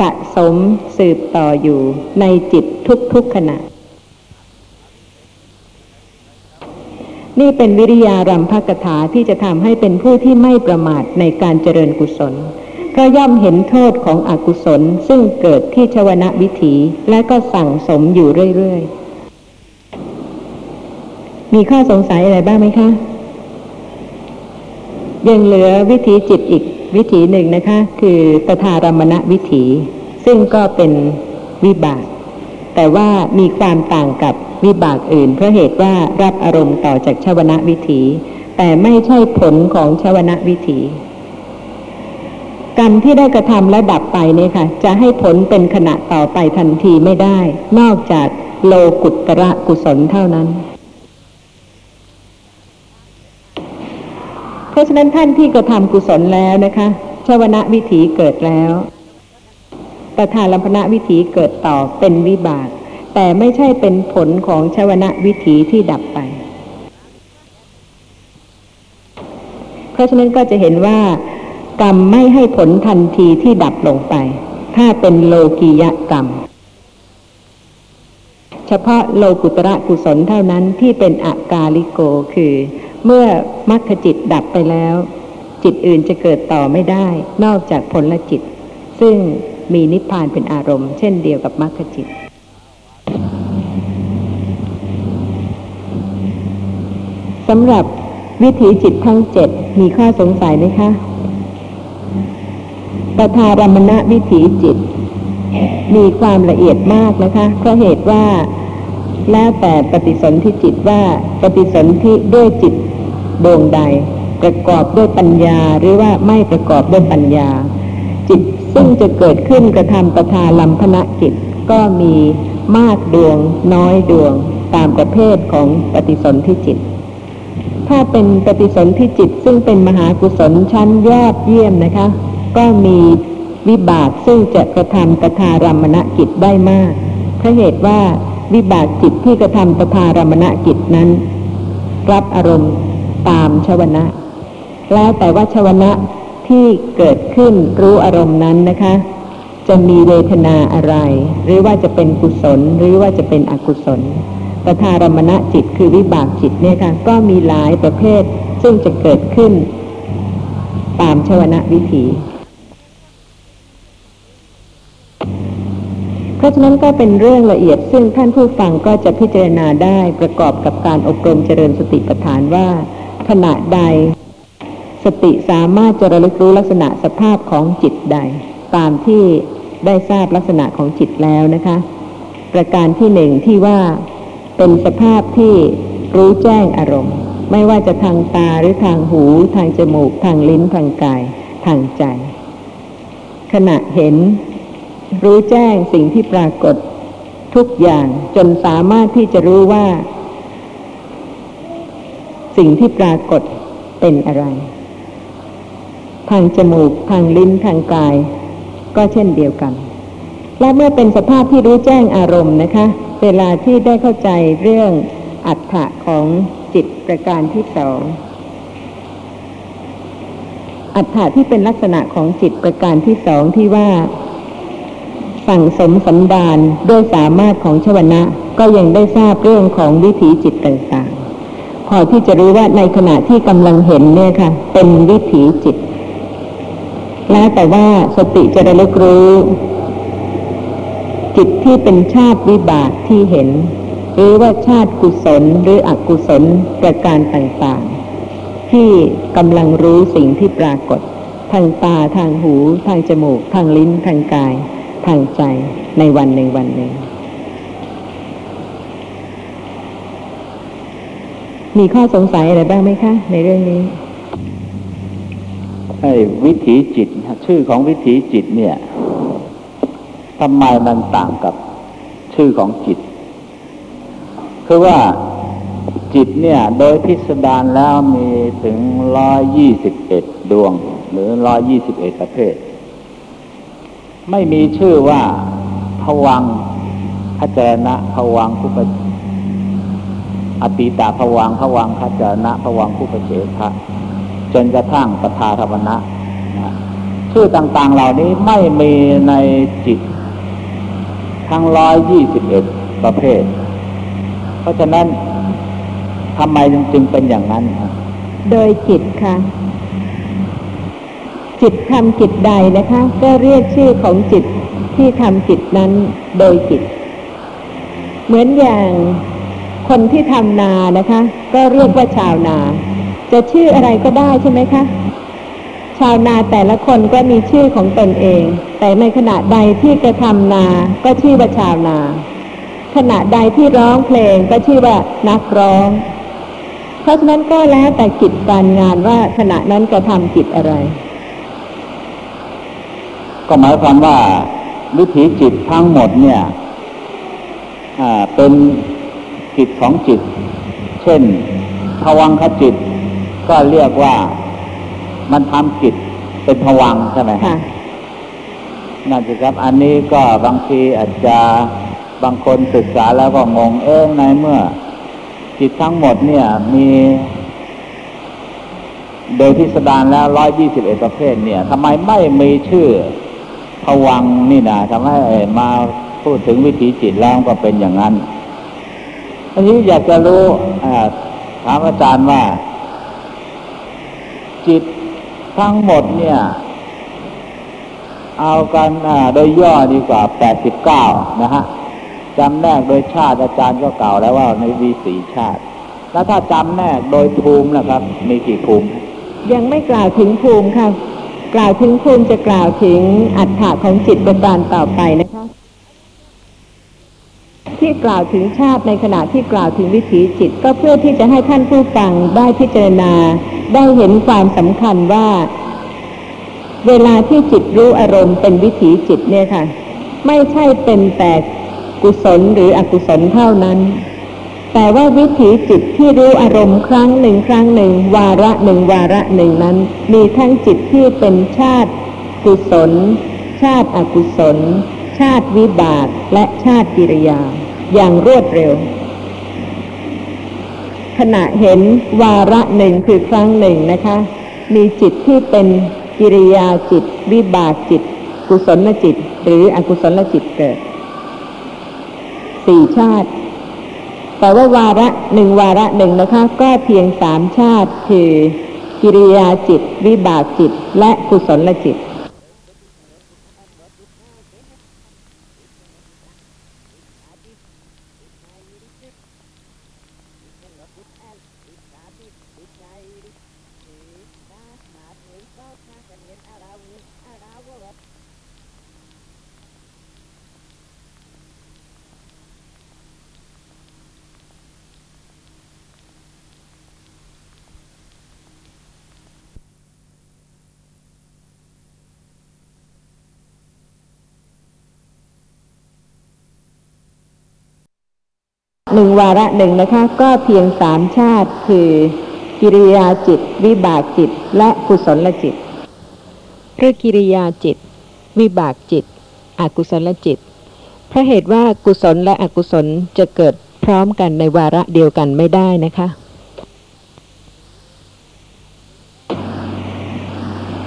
S2: สะสมสืบต่ออยู่ในจิตทุกๆขณะ นี่เป็นวิริยารัมภกถาที่จะทำให้เป็นผู้ที่ไม่ประมาทในการเจริญกุศล เพราะย่อมเห็นโทษของอกุศลซึ่งเกิดที่ชวนะวิถี และก็สั่งสมอยู่เรื่อยๆ มีข้อสงสัยอะไรบ้างไหมคะ ยังเหลือวิถีจิตอีกวิถีหนึ่งนะคะ คือตถารมณวิถี ซึ่งก็เป็นวิบาก แต่ว่ามีความต่างกับวิบากอื่น เพราะเหตุว่ารับอารมณ์ต่อจากชวนะวิถี แต่ไม่ใช่ผลของชวนะวิถี กรรมที่ได้กระทำและดับไปเนี่ยค่ะ จะให้ผลเป็นขณะต่อไปทันทีไม่ได้ นอกจากโลกุตระกุศลเท่านั้น เพราะฉะนั้นท่านที่กระทำกุศลแล้วนะคะชวนะวิถีเกิดแล้วประธานลัมพนะวิถีเกิดต่อเป็นวิบาก แต่ไม่ใช่เป็นผลของชวนะวิถีที่ดับไป เพราะฉะนั้นก็จะเห็นว่า กรรมไม่ให้ผลทันทีที่ดับลงไป ถ้าเป็นโลกียกรรม เฉพาะโลกุตระกุศลเท่านั้นที่เป็นอากาลิโกคือ เมื่อมรรคจิตดับไปแล้ว จิตอื่นจะเกิดต่อไม่ได้ นอกจากผลจิต ซึ่งมีนิพพานเป็นอารมณ์ เช่นเดียวกับมรรคจิตสำหรับวิถีจิตทั้งเจ็ดมีข้อสงสัยไหมคะ ปทารมณวิถีจิต มีความละเอียดมากนะคะ เพราะเหตุว่าแล้วแต่ปฏิสนธิจิตว่าปฏิสนธิด้วยจิตดวงใด ประกอบด้วยปัญญาหรือว่าไม่ประกอบด้วยปัญญา จิตซึ่งจะเกิดขึ้นกระทำประทาลัมพนะจิตก็มีมากดวงน้อยดวงตามประเภทของปฏิสนธิจิต ถ้าเป็นปฏิสนธิจิตซึ่งเป็นมหากุศลชั้นยอดเยี่ยมนะคะ ก็มีวิบากซึ่งจะกระทำตถารมณกิจได้มากเพราะเหตุว่าวิบากจิตที่กระทำตถารมณกิจนั้น รับอารมณ์ตามชวนะ แล้วแต่ว่าชวนะที่เกิดขึ้นรู้อารมณ์นั้นนะคะ จะมีเวทนาอะไร หรือว่าจะเป็นกุศลหรือว่าจะเป็นอกุศลตถารมณจิตคือวิบากจิตเนี่ยค่ะก็มีหลายประเภทซึ่งจะเกิดขึ้น ตามชวนะวิถี เพราะฉะนั้นก็เป็นเรื่องละเอียดซึ่งท่านผู้ฟังก็จะพิจารณาได้ประกอบกับการอบรมเจริญสติปัฏฐานว่า ขณะใด สติสามารถจะระลึกรู้ลักษณะสภาพของจิตใด ตามที่ได้ทราบลักษณะของจิตแล้วนะคะ ประการที่หนึ่งที่ว่าเป็นสภาพที่รู้แจ้งอารมณ์ ไม่ว่าจะทางตาหรือทางหู ทางจมูก ทางลิ้นทางกาย ทางใจ ขณะเห็น รู้แจ้งสิ่งที่ปรากฏทุกอย่างจนสามารถที่จะรู้ว่า สิ่งที่ปรากฏเป็นอะไร ทางจมูก ทางลิ้นทางกาย ก็เช่นเดียวกัน และเมื่อเป็นสภาพที่รู้แจ้งอารมณ์นะคะ เวลาที่ได้เข้าใจเรื่องอัฏฐะของจิตประการที่สองอัฏฐะที่เป็นลักษณะของจิตประการที่สองที่ว่า สั่งสมสันดานด้วยสามารถของชวนะ ก็ยังได้ทราบเรื่องของวิถีจิตต่างๆ พอที่จะรู้ว่าในขณะที่กำลังเห็นเนี่ยค่ะ เป็นวิถีจิต แล้วแต่ว่าสติจะระลึกรู้ จิตที่เป็นชาติวิบากที่เห็น หรือว่าชาติกุศลหรืออกุศลประการต่างๆ ที่กำลังรู้สิ่งที่ปรากฏทางตาทางหู ทางจมูก ทางลิ้นทางกาย ทางใจในวันหนึ่งวันหนึ่ง มีข้อสงสัยอะไรบ้างไหมคะ ในเรื่องนี้
S5: ไอ้วิถีจิต ชื่อของวิถีจิตเนี่ยทำไมมันต่างกับชื่อของจิต คือว่าจิตเนี่ย โดยพิสดารแล้วมีถึงร้อยยี่สิบเอ็ดดวง หรือร้อยยี่สิบเอ็ดประเภท ไม่มีชื่อว่าผวังค์ขจรณะผวังคุปอติตาผวังผวังคจรณะผวังคุปเฉทะจนกระทั่งปทาธรรมนะชื่อต่างๆเหล่านี้ไม่มีในจิต ทั้งร้อยยี่สิบเอ็ดประเภท เพราะฉะนั้นทำไมจึงเป็นอย่างนั้นฮะ
S2: โดยจิตค่ะ จิตทำจิตใดนะคะ ก็เรียกชื่อของจิตที่ทำจิตนั้นโดยจิต เหมือนอย่างคนที่ทำนานะคะ ก็เรียกว่าชาวนา จะชื่ออะไรก็ได้ใช่ไหมคะ ชาวนาแต่ละคนก็มีชื่อของตนเอง แต่ในขณะใดที่กระทำนาก็ชื่อว่าชาวนา ขณะใดที่ร้องเพลงก็ชื่อว่านักร้อง เพราะฉะนั้นก็แล้วแต่กิจการงานว่าขณะนั้นกระทำกิจอะไร
S5: ก็หมายความว่าวิถีจิตทั้งหมดเนี่ยอ่าเป็นกิจของจิต เช่นภวังคจิต ก็เรียกว่ามันทำกิจเป็นภวังค์ใช่ไหม
S2: ค่ะ
S5: นั่นสิครับ อันนี้ก็บางทีอาจจะบางคนศึกษาแล้วก็งงเอ๊ะในเมื่อ จิตทั้งหมดเนี่ยมีโดยพิสดารแล้วร้อยยี่สิบเอ็ดประเภทเนี่ยทำไมไม่มีชื่อผ วังนี่นะทำให้มาพูดถึงวิถีจิตแล้วก็เป็นอย่างนั้นอันนี้อยากจะรู้ถามอาจารย์ว่า จิตทั้งหมดเนี่ย เอากันโดยย่อดีกว่า89นะฮะจำแนกโดยชาติอาจารย์ก็กล่าวแล้วว่าในวีสีชาติ แล้วถ้าจำแนกโดยภูมินะครับ มีกี่ภูมิ
S2: ยังไม่กล่าวถึงภูมิค่ะ กล่าวถึงภูมิจะกล่าวถึงอัฏฐะของจิตประการต่อไปนะคะที่กล่าวถึงชาติในขณะที่กล่าวถึงวิถีจิต ก็เพื่อที่จะให้ท่านผู้ฟังได้พิจารณา ได้เห็นความสำคัญว่า เวลาที่จิตรู้อารมณ์เป็นวิถีจิตเนี่ยค่ะ ไม่ใช่เป็นแต่กุศลหรืออกุศลเท่านั้น แต่ว่าวิถีจิตที่รู้อารมณ์ครั้งหนึ่งครั้งหนึ่ง วาระหนึ่งวาระหนึ่งนั้น มีทั้งจิตที่เป็นชาติกุศล ชาติอกุศล ชาติวิบากและชาติกิริยา อย่างรวดเร็ว ขณะเห็นวาระหนึ่งคือครั้งหนึ่งนะคะ มีจิตที่เป็นกิริยาจิต วิบากจิต กุศลจิต หรืออกุศลจิตเกิดสี่ชาติ แต่ว่าวาระหนึ่งวาระหนึ่งนะคะก็เพียงสามชาติคือกิริยาจิต วิบากจิต และกุศลจิต หนึ่งวาระหนึ่งนะคะ ก็เพียงสามชาติคือกิริยาจิต วิบากจิต และกุศลจิตเรื่อกิริยาจิต วิบากจิต อกุศลจิต เพราะเหตุว่ากุศลและอกุศลจะเกิดพร้อมกันในวาระเดียวกันไม่ได้นะคะ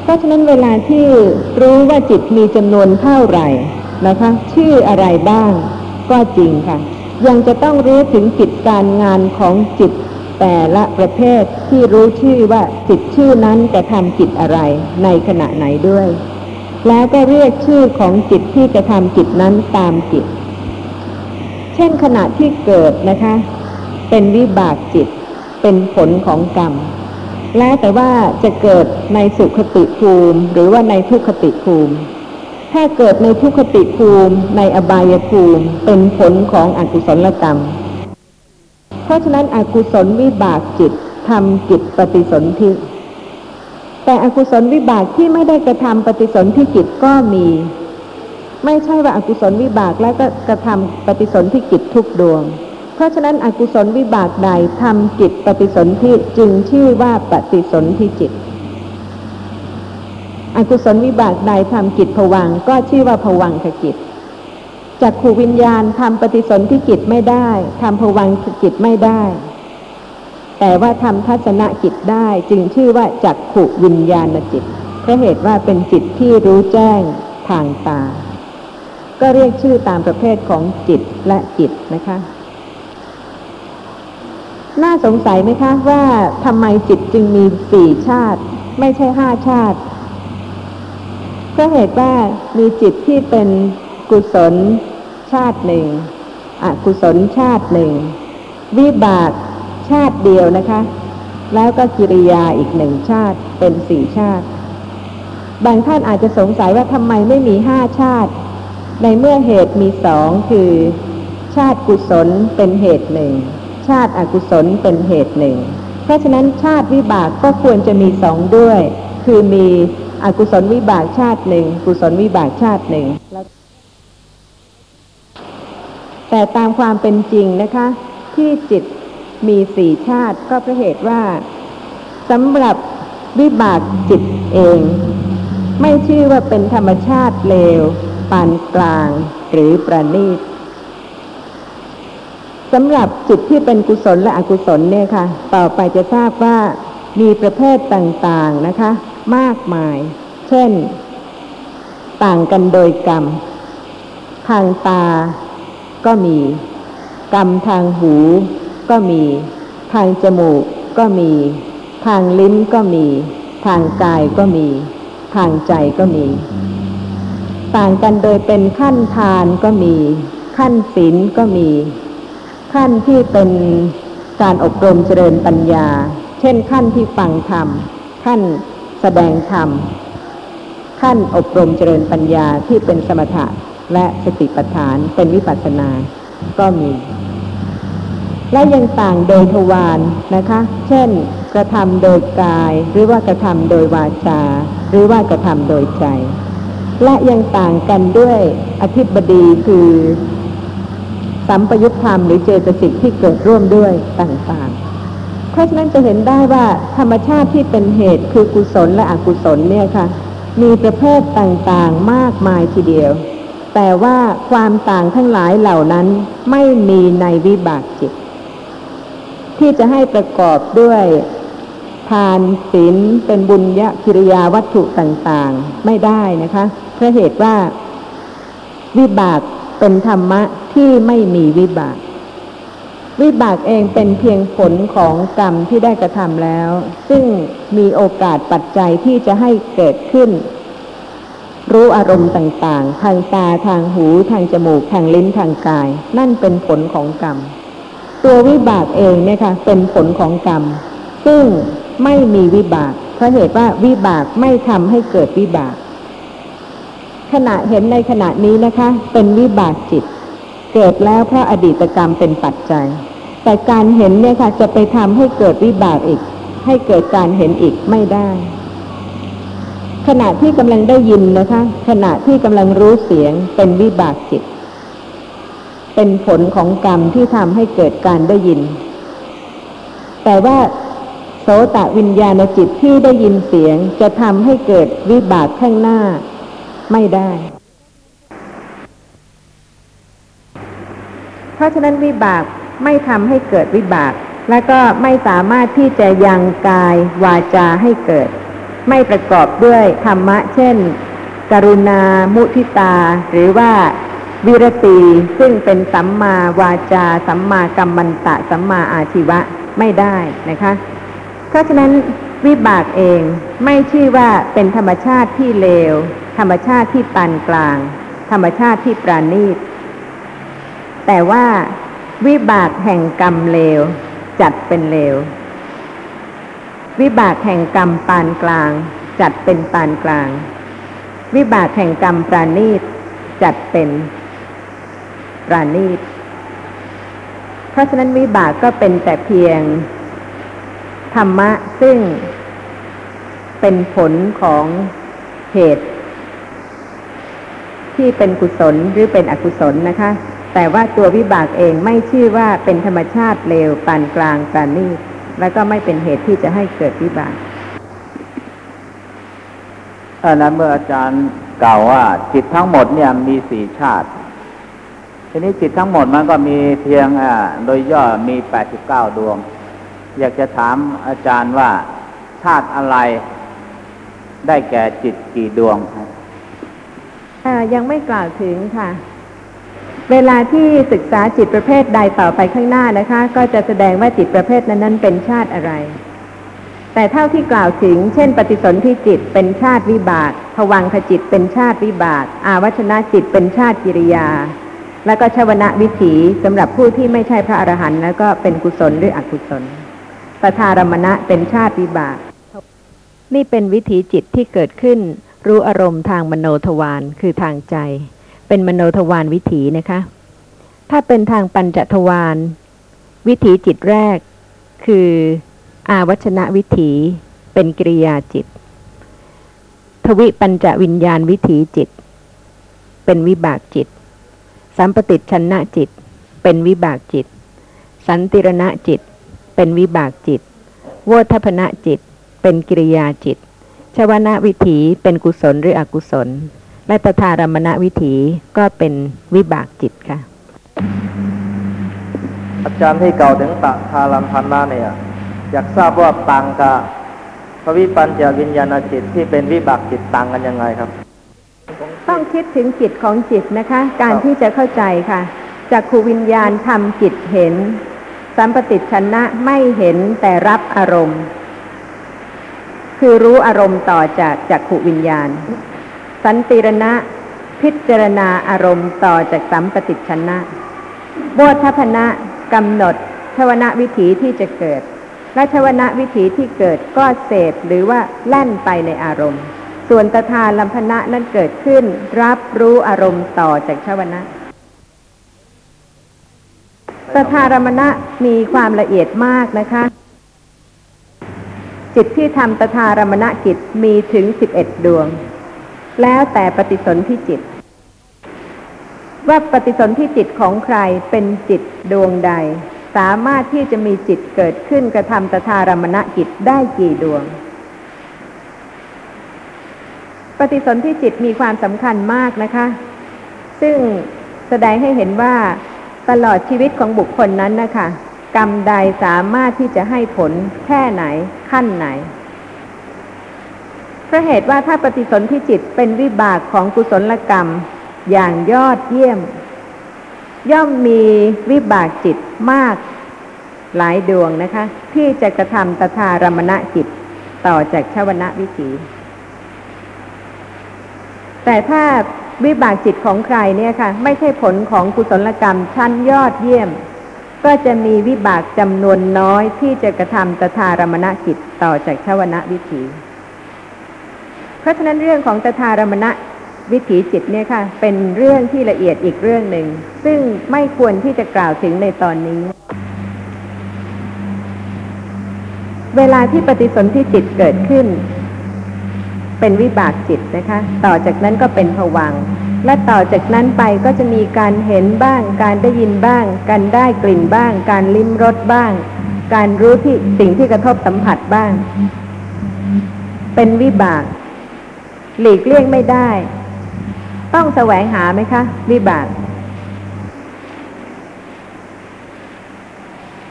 S2: เพราะฉะนั้นเวลาที่รู้ว่าจิตมีจำนวนเท่าไหร่นะคะ ชื่ออะไรบ้างก็จริงค่ะ ยังจะต้องรู้ถึงกิจการงานของจิตแต่ละประเภทที่รู้ชื่อว่าจิตชื่อนั้นจะทำกิจอะไรในขณะไหนด้วย แล้วก็เรียกชื่อของจิตที่จะทำกิจนั้นตามจิต เช่นขณะที่เกิดนะคะ เป็นวิบากจิตเป็นผลของกรรมแล้วแต่ว่าจะเกิดในสุขติภูมิ หรือว่าในทุกขติภูมิ ถ้าเกิดในทุกขติภูมิในอบายภูมิเป็นผลของอกุศลกรรม เพราะฉะนั้นอกุศลวิบากจิตทำกิจปฏิสนธิแต่อกุศลวิบากที่ไม่ได้กระทำปฏิสนธิกิจก็มี ไม่ใช่ว่าอากุศลวิบากแล้วก็กระทำปฏิสนธิกิจทุกดวง เพราะฉะนั้นอกุศลวิบากใดทำกิจปฏิสนธิจึงชื่อว่าปฏิสนธิจิต อกุศลวิบากใดทำกิจผวังก็ชื่อว่าผวังคกิจจักขูวิญญาณทำปฏิสนธิกิจไม่ได้ทำผวังคกิจไม่ได้ แต่ว่าทำทัศนกิจได้จึงชื่อว่าจักขูวิญญาณจิตเพราะเหตุว่าเป็นจิตที่รู้แจ้งทางตา ก็เรียกชื่อตามประเภทของจิตและจิตนะคะน่าสงสัยไหมคะว่าทำไมจิตจึงมีสี่ชาติ ไม่ใช่ห้าชาติ ก็เหตุว่ามีจิตที่เป็นกุศลชาติหนึ่งอกุศลชาติหนึ่ง วิบากชาติเดียวนะคะ แล้วก็กิริยาอีกหนึ่งชาติเป็นสี่ชาติ บางท่านอาจจะสงสัยว่าทำไมไม่มีห้าชาติ ในเมื่อเหตุมีสองคือ ชาติกุศลเป็นเหตุหนึ่ง ชาติอกุศลเป็นเหตุหนึ่ง เพราะฉะนั้นชาติวิบากก็ควรจะมีสองด้วย คือมี อกุศลวิบากชาติหนึ่ง กุศลวิบากชาติหนึ่ง แต่ตามความเป็นจริงนะคะ ที่จิตมีสี่ชาติก็เพราะเหตุว่าสำหรับวิบากจิตเอง ไม่ชื่อว่าเป็นธรรมชาติเลวปานกลางหรือประณีตสำหรับจิตที่เป็นกุศลและอกุศลเนี่ยค่ะ ต่อไปจะทราบว่ามีประเภทต่างๆนะคะ มากมาย เช่น ต่างกันโดยกรรม ทางตาก็มี กรรมทางหูก็มี ทางจมูกก็มี ทางลิ้นก็มี ทางกายก็มี ทางใจก็มี ต่างกันโดยเป็นขั้นทานก็มี ขั้นศีลก็มี ขั้นที่เป็นการอบรมเจริญปัญญา เช่นขั้นที่ฟังธรรมขั้น แสดงธรรม ขั้นอบรมเจริญปัญญาที่เป็นสมถะและสติปัฏฐานเป็นวิปัสสนา ก็มี และยังต่างโดยทวารนะคะ เช่น กระทำโดยกาย หรือว่ากระทำโดยวาจา หรือว่ากระทำโดยใจ และยังต่างกันด้วยอธิบดีคือสัมปยุตธรรมหรือเจตสิกที่เกิดร่วมด้วยต่างๆ เพราะฉะนั้นจะเห็นได้ว่าธรรมชาติที่เป็นเหตุคือกุศลและอกุศลเนี่ยค่ะ มีประเภทต่างๆมากมายทีเดียว แต่ว่าความต่างทั้งหลายเหล่านั้นไม่มีในวิบากจิต ที่จะให้ประกอบด้วยทานศีลเป็นบุญญกิริยาวัตถุต่างๆ ไม่ได้นะคะเพราะเหตุว่าวิบากเป็นธรรมะที่ไม่มีวิบาก วิบากเองเป็นเพียงผลของกรรมที่ได้กระทำแล้ว ซึ่งมีโอกาสปัจจัยที่จะให้เกิดขึ้น รู้อารมณ์ต่างๆ ทางตาทางหูทางจมูก ทางลิ้นทางกาย นั่นเป็นผลของกรรม ตัววิบากเองเนี่ยค่ะเป็นผลของกรรม ซึ่งไม่มีวิบากเพราะเหตุว่าวิบากไม่ทำให้เกิดวิบาก ขณะเห็นในขณะนี้นะคะ เป็นวิบากจิตเกิดแล้วเพราะอดีตกรรมเป็นปัจจัย แต่การเห็นเนี่ยค่ะ จะไปทำให้เกิดวิบากอีก ให้เกิดการเห็นอีกไม่ได้ ขณะที่กำลังได้ยินนะคะ ขณะที่กำลังรู้เสียงเป็นวิบากจิต เป็นผลของกรรมที่ทำให้เกิดการได้ยิน แต่ว่าโสตะวิญญาณจิตที่ได้ยินเสียงจะทำให้เกิดวิบากข้างหน้าไม่ได้ เพราะฉะนั้นวิบาก ไม่ทำให้เกิดวิบาก และก็ไม่สามารถที่จะยังกายวาจาให้เกิด ไม่ประกอบด้วยธรรมะ เช่น กรุณา มุทิตา หรือว่าวิรตีซึ่งเป็นสัมมาวาจา สัมมากัมมันตะ สัมมาอาชีวะไม่ได้นะคะ เพราะฉะนั้นวิบากเองไม่ชื่อว่าเป็นธรรมชาติที่เลว ธรรมชาติที่ปานกลาง ธรรมชาติที่ปราณีตแต่ว่า วิบากแห่งกรรมเลว จัดเป็นเลว วิบากแห่งกรรมปานกลาง จัดเป็นปานกลาง วิบากแห่งกรรมปราณีต จัดเป็นปราณีต เพราะฉะนั้นวิบากก็เป็นแต่เพียง ธรรมะซึ่งเป็นผลของเหตุ ที่เป็นกุศลหรือเป็นอกุศลนะคะ แต่ว่าตัววิบากเองไม่ชื่อว่าเป็นธรรมชาติเลวปานกลางปราณีตแล้วก็ไม่เป็นเหตุที่จะให้เกิดวิบาก
S5: อันนั้นเมื่ออาจารย์กล่าวว่า จิตทั้งหมดเนี่ยมีสี่ชาติ ทีนี้จิตทั้งหมดมันก็มีเพียงอ่าโดยย่อมีแปดสิบเก้าดวง อยากจะถามอาจารย์ว่าชาติอะไรได้แก่จิตกี่ดวงครับ
S2: อ่ายังไม่กล่าวถึงค่ะ เวลาที่ศึกษาจิตประเภทใดต่อไปข้างหน้านะคะ ก็จะแสดงว่าจิตประเภทนั้นๆเป็นชาติอะไร แต่เท่าที่กล่าวถึง เช่น ปฏิสนธิจิตเป็นชาติวิบากภวังคจิตเป็นชาติวิบาก อาวัชนะจิตเป็นชาติกิริยา แล้วก็ชวนะวิถีสำหรับผู้ที่ไม่ใช่พระอรหันต์แล้วก็เป็นกุศลหรืออกุศลปทารมณะเป็นชาติวิบาก นี่เป็นวิถีจิตที่เกิดขึ้น รู้อารมณ์ทางมโนทวารคือทางใจ เป็นมโนทวารวิถีนะคะ ถ้าเป็นทางปัญจทวารวิถีจิตแรก คืออาวัชนะวิถีเป็นกิริยาจิต ทวิปัญจวิญญาณวิถีจิต เป็นวิบากจิต สัมปติชนะจิต เป็นวิบากจิต สันติรณะจิต เป็นวิบากจิตวทัพนะจิต เป็นกิริยาจิต ชวนะวิถีเป็นกุศลหรืออกุศล และตถารมณวิถีก็เป็นวิบากจิตค่ะ
S3: อาจารย์ที่เก่าถึงตะทารัมพันนาเนี่ย อยากทราบว่าต่างกับพระวิปัญจวิญญาณจิตที่เป็นวิบากจิตต่างกันยังไงครับ
S2: ต้องคิดถึงจิตของจิตนะคะ การที่จะเข้าใจค่ะจากขูวิญญาณทำจิตเห็น สัมปติชนะไม่เห็นแต่รับอารมณ์ คือรู้อารมณ์ต่อจากจักขูวิญญาณ สันติรณะ พิจารณาอารมณ์ต่อจากสัมปติชนะโบธพนะกำหนดชวนะวิถีที่จะเกิด และชวนะวิถีที่เกิดก็เสพหรือว่าแล่นไปในอารมณ์ ส่วนตถาลัมพนะนั้นเกิดขึ้น รับรู้อารมณ์ต่อจากชวนะตถารมณะมีความละเอียดมากนะคะ จิตที่ทำตถารมณกิจมีถึงสิบเอ็ดดวง แล้วแต่ปฏิสนธิจิต ว่าปฏิสนธิจิตของใครเป็นจิตดวงใด สามารถที่จะมีจิตเกิดขึ้นกระทำตถารมณกิจได้กี่ดวงปปฏิสนธิจิตมีความสำคัญมากนะคะ ซึ่งแสดงให้เห็นว่าตลอดชีวิตของบุคคลนั้นนะคะกรรมใดสามารถที่จะให้ผลแค่ไหนขั้นไหน เพราะเหตุว่าถ้าปฏิสนธิจิตเป็นวิบากของกุศลกรรม อย่างยอดเยี่ยม ย่อมมีวิบากจิตมากหลายดวงนะคะ ที่จะกระทำตถารมณะจิตต่อจากชวนะวิถี แต่ถ้าวิบากจิตของใครเนี่ยค่ะ ไม่ใช่ผลของกุศลกรรมชั้นยอดเยี่ยม ก็จะมีวิบากจำนวนน้อยที่จะกระทำตถารมณะจิตต่อจากชวนะวิถี เพราะฉะนั้นเรื่องของตถารมณะวิถีจิตเนี่ยค่ะเป็นเรื่องที่ละเอียดอีกเรื่องหนึ่ง ซึ่งไม่ควรที่จะกล่าวถึงในตอนนี้ เวลาที่ปฏิสนธิจิตเกิดขึ้น เป็นวิบากจิตนะคะ ต่อจากนั้นก็เป็นผวัง และต่อจากนั้นไปก็จะมีการเห็นบ้าง การได้ยินบ้าง การได้กลิ่นบ้าง การลิ้มรสบ้าง การรู้ที่สิ่งที่กระทบสัมผัสบ้าง เป็นวิบาก หลีกเลี่ยงไม่ได้ ต้องแสวงหาไหมคะ วิบาก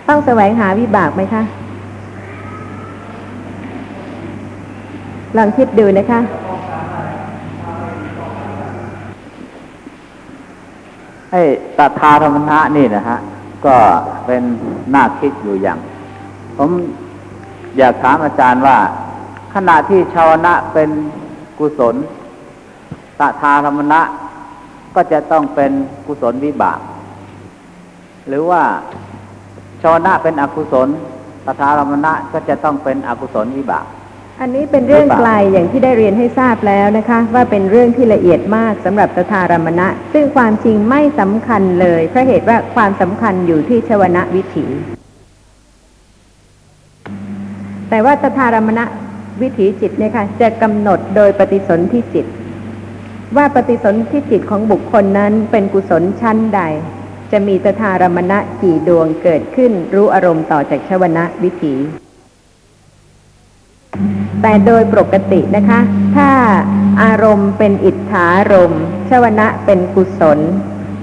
S2: ต้องแสวงหาวิบากไหมคะ ลองคิดดูนะคะ
S5: ไอ้ตถาธรรมะนี่นะฮะ ก็เป็นน่าคิดอยู่อย่าง ผมอยากถามอาจารย์ว่า ขณะที่ชาวนะเป็น กุศลตถาธรรมนะก็จะต้องเป็นกุศลวิบาก หรือว่าชาวนะเป็นอกุศลตถาธรรมนะก็จะต้องเป็นอกุศลวิบาก
S2: อันนี้เป็นเรื่องไกลอย่างที่ได้เรียนให้ทราบแล้วนะคะ ว่าเป็นเรื่องที่ละเอียดมากสำหรับตถารมณะ ซึ่งความจริงไม่สำคัญเลยเพราะเหตุว่าความสำคัญอยู่ที่ชวนะวิถี แต่ว่าตถารมณะ วิถีจิตเนี่ยค่ะจะกำหนดโดยปฏิสนธิจิต ว่าปฏิสนธิจิตของบุคคลนั้นเป็นกุศลชั้นใด จะมีตถารมณะกี่ดวงเกิดขึ้นรู้อารมณ์ต่อจากชวนะวิถี แต่โดยปกตินะคะ ถ้าอารมณ์เป็นอิทธารมณ์ชวนะเป็นกุศล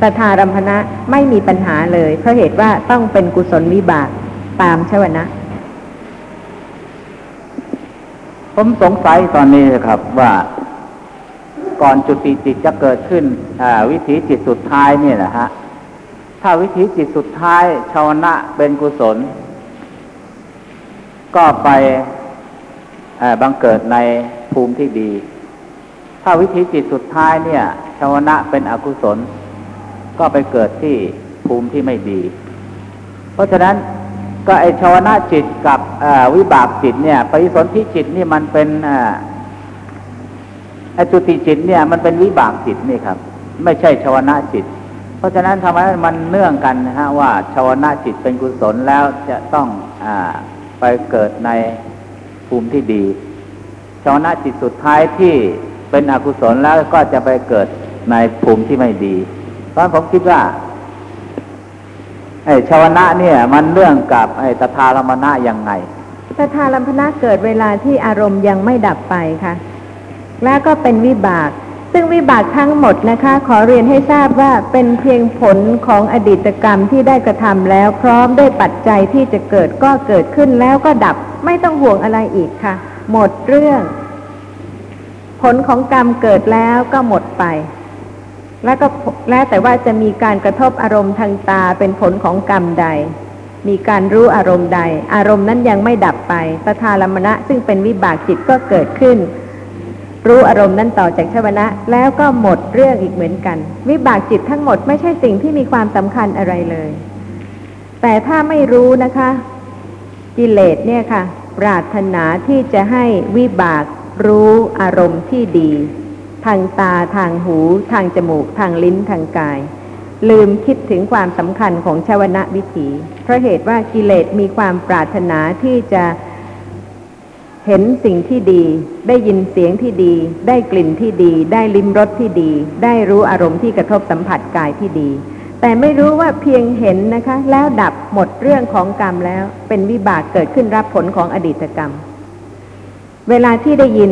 S2: ตถารัมพนะไม่มีปัญหาเลยเพราะเหตุว่าต้องเป็นกุศลวิบากตามชวนะ
S5: ผมสงสัยตอนนี้นะครับว่าก่อนจุติจิตจะเกิดขึ้นวิถีจิตสุดท้ายเนี่ยนะฮะถ้าวิถีจิตสุดท้ายชาวนะเป็นกุศล ก็ไปบังเกิดในภูมิที่ดี ถ้าวิถีจิตสุดท้ายเนี่ยชาวนะเป็นอกุศล ก็ไปเกิดที่ภูมิที่ไม่ดี เพราะฉะนั้น ก็ไอชาวนะจิตกับวิบากจิตเนี่ยปฏิสนธิจิตนี่มันเป็นอ่าไอจุติจิตเนี่ยมันเป็นวิบากจิตนี่ครับ ไม่ใช่ชาวนะจิต เพราะฉะนั้นทำไมมันเนื่องกันนะฮะว่าชาวนะจิตเป็นกุศลแล้วจะต้องอไปเกิดในภูมิที่ดีชาวนะจิตสุดท้ายที่เป็นอกุศลแล้วก็จะไปเกิดในภูมิที่ไม่ดี เพราะผมคิดว่า ไอ้ชาวนะเนี่ย มันเรื่องกับไอ้ตถารมณะยังไง
S2: ตถาลัมพนะเกิดเวลาที่อารมณ์ยังไม่ดับไปค่ะ แล้วก็เป็นวิบาก ซึ่งวิบากทั้งหมดนะคะ ขอเรียนให้ทราบว่าเป็นเพียงผลของอดีตกรรมที่ได้กระทำแล้ว พร้อมด้วยปัจจัยที่จะเกิดก็เกิดขึ้นแล้วก็ดับไม่ต้องห่วงอะไรอีกค่ะ หมดเรื่อง ผลของกรรมเกิดแล้วก็หมดไป แล้วก็แล้วแต่ว่าจะมีการกระทบอารมณ์ทางตาเป็นผลของกรรมใด มีการรู้อารมณ์ใด อารมณ์นั้นยังไม่ดับไปตถาลมณะซึ่งเป็นวิบากจิตก็เกิดขึ้น รู้อารมณ์นั้นต่อจากชวนะ แล้วก็หมดเรื่องอีกเหมือนกัน วิบากจิตทั้งหมดไม่ใช่สิ่งที่มีความสำคัญอะไรเลย แต่ถ้าไม่รู้นะคะ กิเลสเนี่ยค่ะ ปรารถนาที่จะให้วิบากรู้อารมณ์ที่ดี ทางตาทางหู ทางจมูก ทางลิ้นทางกาย ลืมคิดถึงความสำคัญของชาวนะวิถี เพราะเหตุว่ากิเลสมีความปรารถนาที่จะเห็นสิ่งที่ดี ได้ยินเสียงที่ดี ได้กลิ่นที่ดี ได้ลิ้มรสที่ดี ได้รู้อารมณ์ที่กระทบสัมผัสกายที่ดี แต่ไม่รู้ว่าเพียงเห็นนะคะ แล้วดับหมดเรื่องของกรรมแล้ว เป็นวิบากเกิดขึ้นรับผลของอดีตกรรม เวลาที่ได้ยิน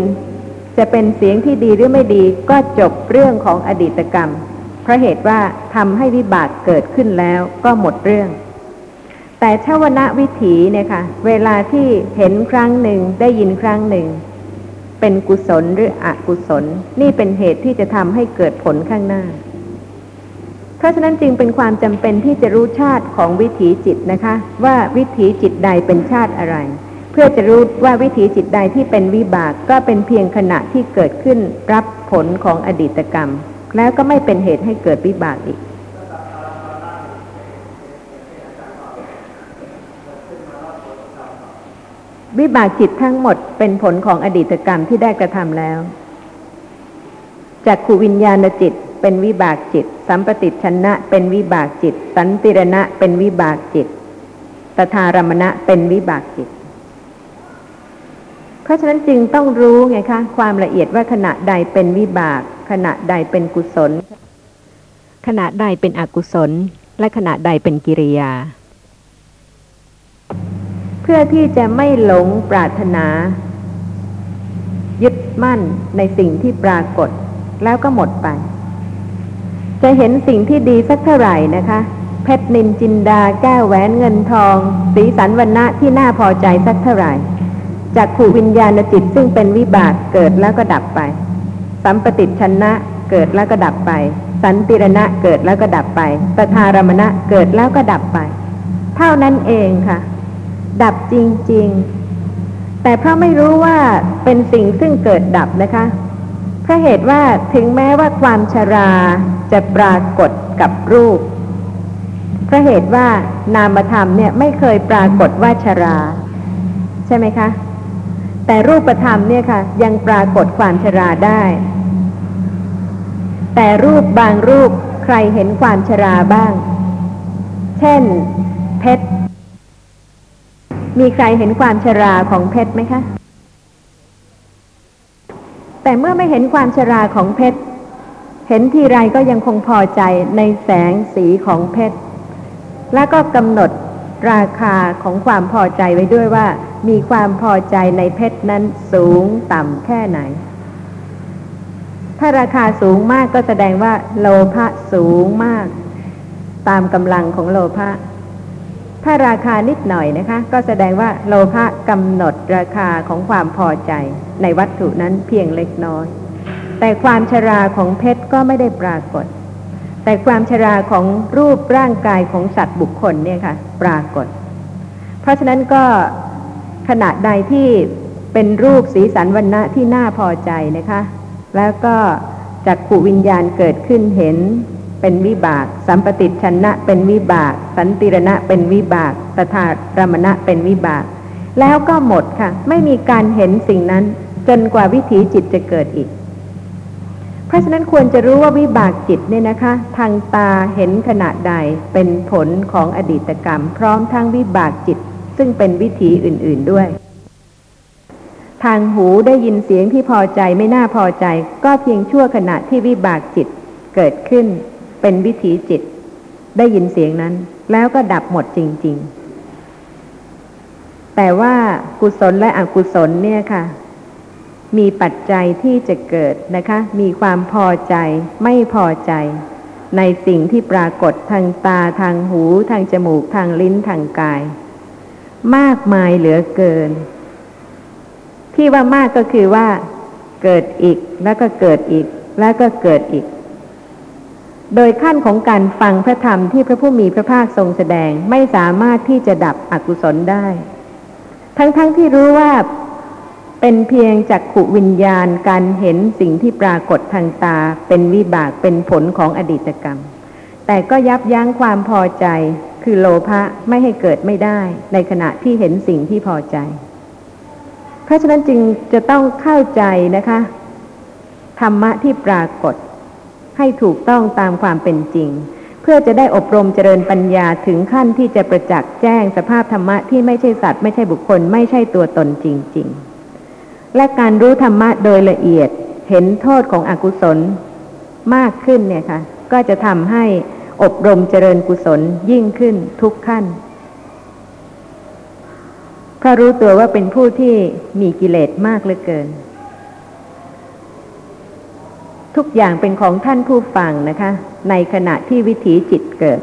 S2: จะเป็นเสียงที่ดีหรือไม่ดีก็จบเรื่องของอดีตกรรม เพราะเหตุว่าทำให้วิบากเกิดขึ้นแล้วก็หมดเรื่อง แต่ชาวนะวิถีเนี่ยค่ะ เวลาที่เห็นครั้งหนึ่งได้ยินครั้งหนึ่ง เป็นกุศลหรืออกุศล นี่เป็นเหตุที่จะทำให้เกิดผลข้างหน้า เพราะฉะนั้นจึงเป็นความจำเป็นที่จะรู้ชาติของวิถีจิตนะคะ ว่าวิถีจิตใดเป็นชาติอะไร พื่อจะรู้ว่าวิถีจิตใดที่เป็นวิบากก็เป็นเพียงขณะที่เกิดขึ้นรับผลของอดีตกรรม แล้วก็ไม่เป็นเหตุให้เกิดวิบากอีก วิบากจิตทั้งหมดเป็นผลของอดีตกรรมที่ได้กระทำแล้วจากขูวิญญาณจิตเป็นวิบากจิต สัมปติชนะ เป็นวิบากจิต สันติรณะเป็นวิบากจิตตถารมณะเป็นวิบากจิต เพราะฉะนั้นจึงต้องรู้ไงคะความละเอียดว่าขณะใดเป็นวิบาก ขณะใดเป็นกุศล ขณะใดเป็นอกุศล และขณะใดเป็นกิริยา เพื่อที่จะไม่หลงปรารถนา ยึดมั่นในสิ่งที่ปรากฏแล้วก็หมดไป จะเห็นสิ่งที่ดีสักเท่าไหร่นะคะเพชรนินจินดาแก้วแหวนเงินทอง สีสันวันณะที่น่าพอใจสักเท่าไหร่ จากขูวิญญาณจิตซึ่งเป็นวิบากเกิดแล้วก็ดับไป สัมปติชนะเกิดแล้วก็ดับไป สันติรณะเกิดแล้วก็ดับไปตถารมณะเกิดแล้วก็ดับไป เท่านั้นเองค่ะ ดับจริง ๆ แต่เพราะไม่รู้ว่าเป็นสิ่งซึ่งเกิดดับนะคะเพราะเหตุว่าถึงแม้ว่าความชราจะปรากฏกับรูปเพราะเหตุว่านามธรรมเนี่ยไม่เคยปรากฏว่าชรา ใช่ไหมคะ แต่รูปธรรมเนี่ยค่ะ ยังปรากฏความชราได้ แต่รูปบางรูปใครเห็นความชราบ้าง เช่น เพชร มีใครเห็นความชราของเพชรไหมคะ แต่เมื่อไม่เห็นความชราของเพชร เห็นทีไรก็ยังคงพอใจในแสงสีของเพชร แล้วก็กำหนด ราคาของความพอใจไว้ด้วยว่า มีความพอใจในเพชรนั้นสูงต่ำแค่ไหน ถ้าราคาสูงมากก็แสดงว่า โลภะสูงมาก ตามกำลังของโลภะถ้าราคานิดหน่อยนะคะ ก็แสดงว่าโลภะกำหนดราคาของความพอใจในวัตถุนั้นเพียงเล็กน้อย แต่ความชราของเพชรก็ไม่ได้ปรากฏ แต่ความชราของรูปร่างกายของสัตว์บุคคลเนี่ยค่ะปรากฏ เพราะฉะนั้นก็ขณะใดที่เป็นรูปสีสันวันณะที่น่าพอใจนะคะ แล้วก็จักขูวิญญาณเกิดขึ้นเห็นเป็นวิบาก สัมปติชนะเป็นวิบาก สันติรณะเป็นวิบากตถารมณะเป็นวิบาก แล้วก็หมดค่ะ ไม่มีการเห็นสิ่งนั้นจนกว่าวิถีจิตจะเกิดอีก ราะฉะนั้นควรจะรู้ว่าวิบากจิตเนี่ยนะคะ ทางตาเห็นขณะใดเป็นผลของอดีตกรรม พร้อมทั้งวิบากจิต ซึ่งเป็นวิถีอื่น ๆด้วย ทางหูได้ยินเสียงที่พอใจไม่น่าพอใจ ก็เพียงชั่วขณะที่วิบากจิตเกิดขึ้น เป็นวิถีจิต ได้ยินเสียงนั้น แล้วก็ดับหมดจริง ๆ แต่ว่ากุศลและอกุศลเนี่ยค่ะ มีปัจจัยที่จะเกิดนะคะ มีความพอใจไม่พอใจ ในสิ่งที่ปรากฏทางตาทางหูทางจมูกทางลิ้นทางกาย มากมายเหลือเกิน ที่ว่ามากก็คือว่า เกิดอีกแล้วก็เกิดอีกแล้วก็เกิดอีก โดยขั้นของการฟังพระธรรมที่พระผู้มีพระภาคทรงแสดงไม่สามารถที่จะดับอกุศลได้ ทั้งๆทที่รู้ว่า เป็นเพียงจักขุวิญญาณการเห็นสิ่งที่ปรากฏทางตาเป็นวิบากเป็นผลของอดีตกรรม แต่ก็ยับยั้งความพอใจคือโลภะไม่ให้เกิดไม่ได้ ในขณะที่เห็นสิ่งที่พอใจ เพราะฉะนั้นจึงจะต้องเข้าใจนะคะ ธรรมะที่ปรากฏให้ถูกต้องตามความเป็นจริง เพื่อจะได้อบรมเจริญปัญญาถึงขั้นที่จะประจักษ์แจ้งสภาพธรรมะที่ไม่ใช่สัตว์ไม่ใช่บุคคลไม่ใช่ตัวตนจริง ๆ และการรู้ธรรมะโดยละเอียดเห็นโทษของอกุศลมากขึ้นเนี่ยค่ะ ก็จะทำให้อบรมเจริญกุศลยิ่งขึ้นทุกขั้น เพราะรู้ตัวว่าเป็นผู้ที่มีกิเลสมากเหลือเกิน ทุกอย่างเป็นของท่านผู้ฟังนะคะ ในขณะที่วิถีจิตเกิด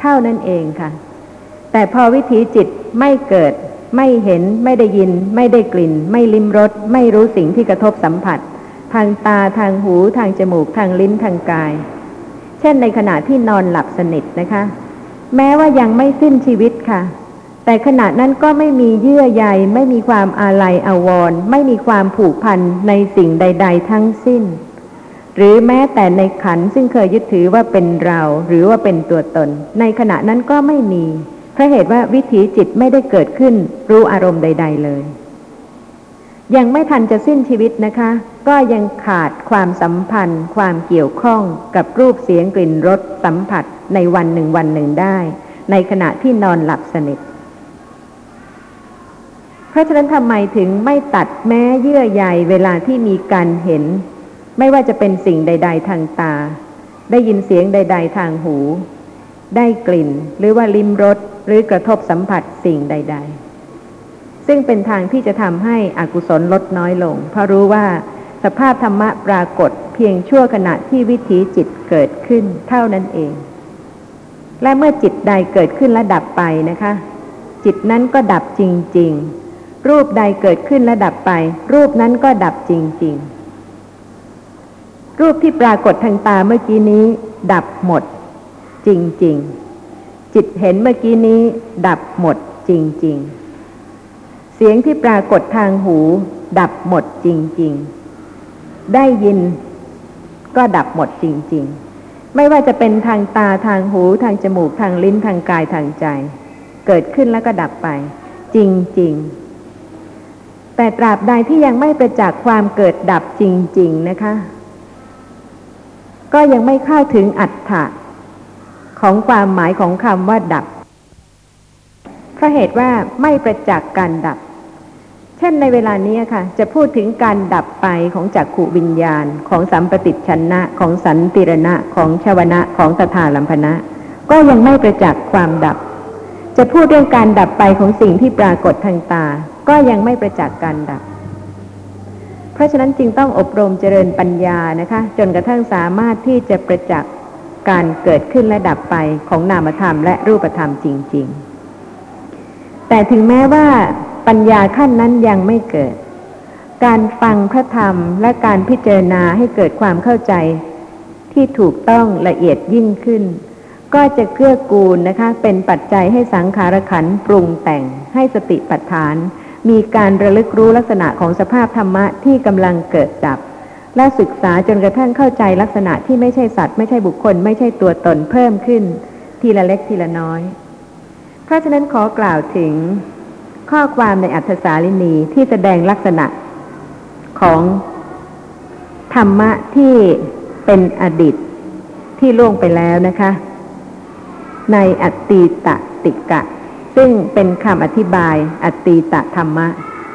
S2: เท่านั้นเองค่ะ แต่พอวิถีจิตไม่เกิด ไม่เห็นไม่ได้ยิน ไม่ได้กลิ่น ไม่ลิ้มรสไม่รู้สิ่งที่กระทบสัมผัส ทางตาทางหูทางจมูกทางลิ้นทางกาย เช่นในขณะที่นอนหลับสนิทนะคะ แม้ว่ายังไม่สิ้นชีวิตค่ะ แต่ขณะนั้นก็ไม่มีเยื่อใยไม่มีความอาลัยอาวรณ์ไม่มีความผูกพันในสิ่งใด ๆ ทั้งสิ้น หรือแม้แต่ในขันซึ่งเคยยึดถือว่าเป็นเรา หรือว่าเป็นตัวตน ในขณะนั้นก็ไม่มี ราะเหตุว่าวิถีจิตไม่ได้เกิดขึ้น รู้อารมณ์ใด ๆ เลย ยังไม่ทันจะสิ้นชีวิตนะคะ ก็ยังขาดความสัมพันธ์ ความเกี่ยวข้องกับรูปเสียงกลิ่นรสสัมผัสในวันหนึ่งวันหนึ่งได้ ในขณะที่นอนหลับสนิทเพราะฉะนั้นทำไมถึงไม่ตัดแม้เยื่อใยเวลาที่มีการเห็น ไม่ว่าจะเป็นสิ่งใด ๆ ทางตา ได้ยินเสียงใด ๆ ทางหู ได้กลิ่น หรือว่าลิ้มรสหรือกระทบสัมผัสสิ่งใด ๆ ซึ่งเป็นทางที่จะทำให้อกุศลลดน้อยลง เพราะรู้ว่าสภาพธรรมะปรากฏเพียงชั่วขณะที่วิถีจิตเกิดขึ้นเท่านั้นเอง และเมื่อจิตใดเกิดขึ้นและดับไปนะคะ จิตนั้นก็ดับจริง ๆ รูปใดเกิดขึ้นและดับไป รูปนั้นก็ดับจริง ๆ รูปที่ปรากฏทางตาเมื่อกี้นี้ ดับหมด จริง ๆ จิตเห็นเมื่อกี้นี้ดับหมดจริง ๆ เสียงที่ปรากฏทางหู ดับหมดจริง ๆ ได้ยินก็ดับหมดจริง ๆ ไม่ว่าจะเป็นทางตาทางหูทางจมูกทางลิ้นทางกายทางใจ เกิดขึ้นแล้วก็ดับไป จริง ๆแต่ตราบใดที่ยังไม่ประจักษ์ความเกิดดับจริง ๆ นะคะ ก็ยังไม่เข้าถึงอัตถะ ของความหมายของคำว่าดับ เพราะเหตุว่าไม่ประจักษ์การดับ เช่นในเวลานี้ค่ะ จะพูดถึงการดับไปของจักขุวิญญาณ ของสัมปติชนะ ของสันติรณะ ของชวนะ ของตถาลัมพนะ ก็ยังไม่ประจักษ์ความดับ จะพูดเรื่องการดับไปของสิ่งที่ปรากฏทางตา ก็ยังไม่ประจักษ์การดับเพราะฉะนั้นจึงต้องอบรมเจริญปัญญานะคะ จนกระทั่งสามารถที่จะประจักษ์ การเกิดขึ้นและดับไปของนามธรรมและรูปธรรมจริง ๆ แต่ถึงแม้ว่าปัญญาขั้นนั้นยังไม่เกิด การฟังพระธรรมและการพิจารณาให้เกิดความเข้าใจ ที่ถูกต้องละเอียดยิ่งขึ้น ก็จะเกื้อกูลนะคะ เป็นปัจจัยให้สังขารขันปรุงแต่งให้สติปัฏฐาน มีการระลึกรู้ลักษณะของสภาพธรรมะที่กำลังเกิดดับ และศึกษาจนกระทั่งเข้าใจลักษณะที่ไม่ใช่สัตว์ไม่ใช่บุคคล ไม่ใช่ตัวตนเพิ่มขึ้น ทีละเล็กทีละน้อย เพราะฉะนั้นขอกล่าวถึงข้อความในอัธสาลินีที่แสดงลักษณะของธรรมะที่เป็นอดีตที่ล่วงไปแล้วนะคะ ในอตตีตติกะ ซึ่งเป็นคำอธิบายอตตีตธรรมะ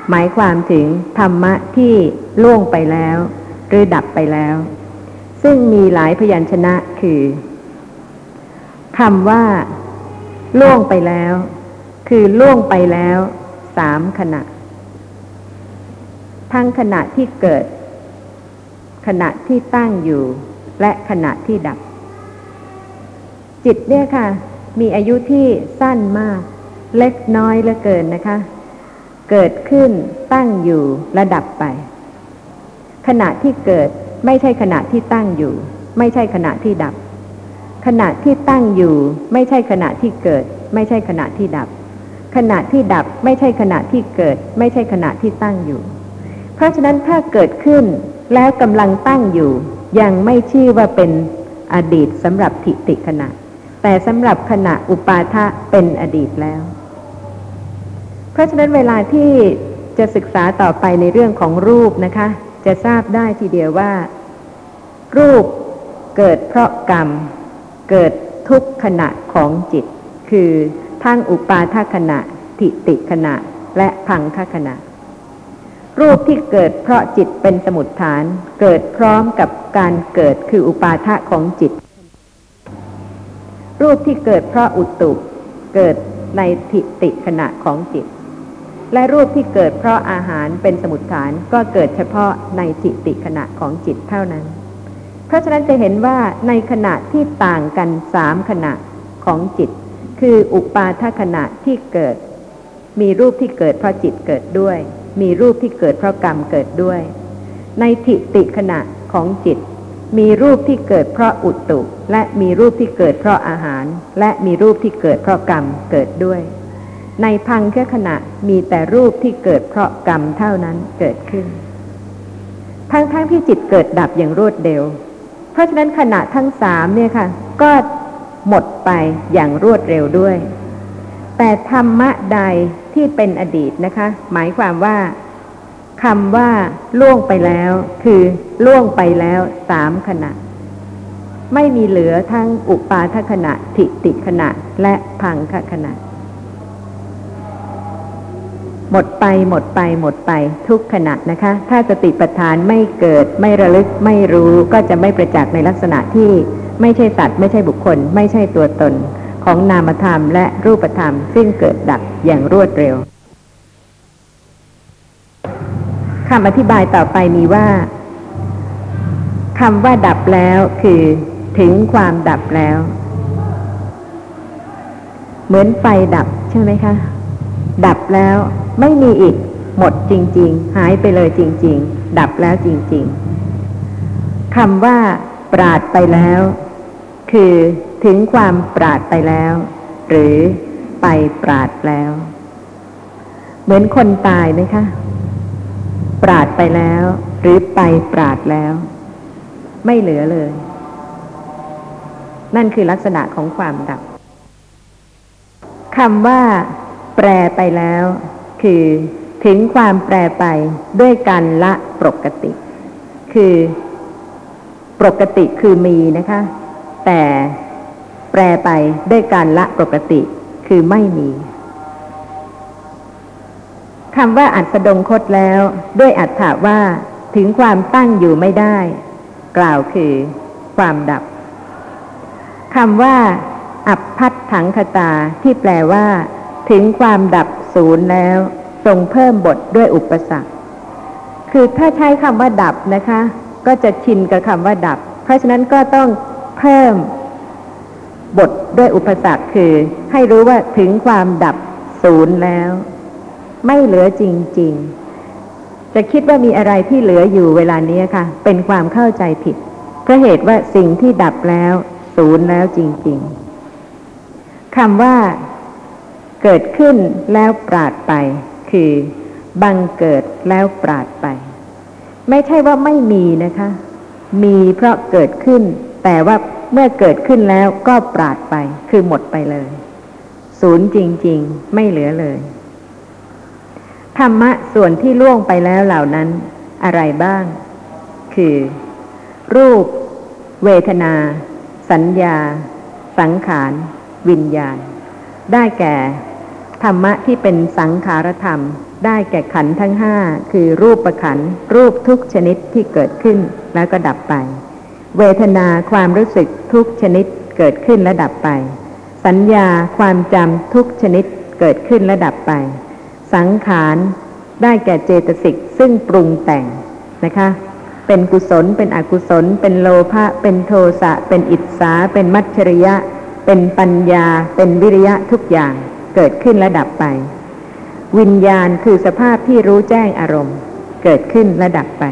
S2: หมายความถึงธรรมะที่ล่วงไปแล้ว หรือดับไปแล้ว ซึ่งมีหลายพยัญชนะคือคำว่า ล่วงไปแล้ว คือล่วงไปแล้วสามขณะ ทั้งขณะที่เกิด ขณะที่ตั้งอยู่ และขณะที่ดับ จิตเนี่ยค่ะ มีอายุที่สั้นมาก เล็กน้อยเหลือเกินนะคะ เกิดขึ้นตั้งอยู่และดับไป ขณะที่เกิดไม่ใช่ขณะที่ตั้งอยู่ ไม่ใช่ขณะที่ดับ ขณะที่ตั้งอยู่ ไม่ใช่ขณะที่เกิด ไม่ใช่ขณะที่ดับ ขณะที่ดับไม่ใช่ขณะที่เกิด ไม่ใช่ขณะที่ตั้งอยู่ เพราะฉะนั้นถ้าเกิดขึ้นแล้วกำลังตั้งอยู่ ยังไม่ชื่อว่าเป็นอดีตสำหรับทิติขณะ แต่สำหรับขณะอุปาทะเป็นอดีตแล้ว เพราะฉะนั้นเวลาที่จะศึกษาต่อไปในเรื่องของรูปนะคะ จะทราบได้ทีเดียวว่า รูปเกิดเพราะกรรม เกิดทุกขณะของจิต คือทั้งอุปาทขณะทิติขณะและพังคขณะ รูปที่เกิดเพราะจิตเป็นสมุดฐาน เกิดพร้อมกับการเกิดคืออุปาทะของจิต รูปที่เกิดเพราะอุตุ เกิดในทิติขณะของจิต และรูปที่เกิดเพราะอาหารเป็นสมุดฐานก็เกิดเฉพาะในทิติขณะของจิตเท่านั้น เพราะฉะนั้นจะเห็นว่าในขณะที่ต่างกันสามขณะของจิต คืออุปาทขณะที่เกิด มีรูปที่เกิดเพราะจิตเกิดด้วย มีรูปที่เกิดเพราะกรรมเกิดด้วย ในทิติขณะของจิต มีรูปที่เกิดเพราะอุตุ และมีรูปที่เกิดเพราะอาหาร และมีรูปที่เกิดเพราะกรรมเกิดด้วย ในพังแค่ขณะมีแต่รูปที่เกิดเพราะกรรมเท่านั้นเกิดขึ้น ทั้งๆทที่จิตเกิดดับอย่างรวดเร็ว เพราะฉะนั้นขณะทั้งสามเนี่ยค่ะ ก็หมดไปอย่างรวดเร็วด้วย แต่ธรรมะใดที่เป็นอดีตนะคะ หมายความว่าคำว่าล่วงไปแล้ว คือล่วงไปแล้วสามขณะ ไม่มีเหลือทั้งอุปาทขณะ ทิติขณะ และพังคขณะ หมดไปหมดไปหมดไปทุกขณะนะคะ ถ้าสติปัฏฐานไม่เกิด ไม่ระลึกไม่รู้ก็จะไม่ประจักษ์ในลักษณะที่ไม่ใช่สัตว์ไม่ใช่บุคคล ไม่ใช่ตัวตน ของนามธรรมและรูปธรรม ซึ่งเกิดดับอย่างรวดเร็วคำอธิบายต่อไปมีว่าคำว่าดับแล้วคือถึงความดับแล้ว เหมือนไฟดับใช่ไหมคะ ดับแล้ว ไม่มีอีก หมดจริง ๆ หายไปเลยจริง ๆ ดับแล้วจริง ๆคำว่าปราดไปแล้ว คือถึงความปราดไปแล้ว หรือไปปราดแล้ว เหมือนคนตายไหมคะ ปราดไปแล้ว หรือไปปราดแล้ว ไม่เหลือเลย นั่นคือลักษณะของความดับคำว่า แปรไปแล้ว คือถึงความแปรไปด้วยการละปกติ คือปกติคือมีนะคะ แต่แปรไปด้วยการละปกติคือไม่มีคำว่าอัดสดงคตแล้ว ด้วยอัตถาว่าถึงความตั้งอยู่ไม่ได้ กล่าวคือความดับคำว่า อับพัดถังคตาที่แปลว่า ถึงความดับ ศูนย์แล้วทรงเพิ่มบทด้วยอุปสรรค คือถ้าใช้คำว่าดับนะคะ ก็จะชินกับคำว่าดับ เพราะฉะนั้นก็ต้องเพิ่มบทด้วยอุปสรรคคือ ให้รู้ว่าถึงความดับศูนย์แล้ว ไม่เหลือจริง ๆ จะคิดว่ามีอะไรที่เหลืออยู่เวลานี้ค่ะ เป็นความเข้าใจผิดเพราะเหตุว่าสิ่งที่ดับแล้ว ศูนย์แล้วจริง ๆคำว่า เกิดขึ้นแล้วปราดไป คือบังเกิดแล้วปราดไป ไม่ใช่ว่าไม่มีนะคะ มีเพราะเกิดขึ้น แต่ว่าเมื่อเกิดขึ้นแล้วก็ปราดไป คือหมดไปเลย ศูนย์จริง ๆ ไม่เหลือเลย ธรรมะส่วนที่ล่วงไปแล้วเหล่านั้น อะไรบ้าง คือ รูป เวทนา สัญญา สังขาร วิญญาณ ได้แก่ ธรรมะที่เป็นสังขารธรรม ได้แก่ขันธ์ทั้งห้าคือรูปประขันธ์รูปทุกชนิดที่เกิดขึ้นแล้วก็ดับไป เวทนาความรู้สึกทุกชนิดเกิดขึ้นและดับไป สัญญาความจำทุกชนิดเกิดขึ้นและดับไป สังขารได้แก่เจตสิกซึ่งปรุงแต่งนะคะ เป็นกุศล เป็นอกุศล เป็นโลภะ เป็นโทสะ เป็นอิจฉาเป็นมัจฉริยะ เป็นปัญญา เป็นวิริยะทุกอย่าง เกิดขึ้นและดับไป วิญญาณคือสภาพที่รู้แจ้งอารมณ์ เกิดขึ้นและดับไป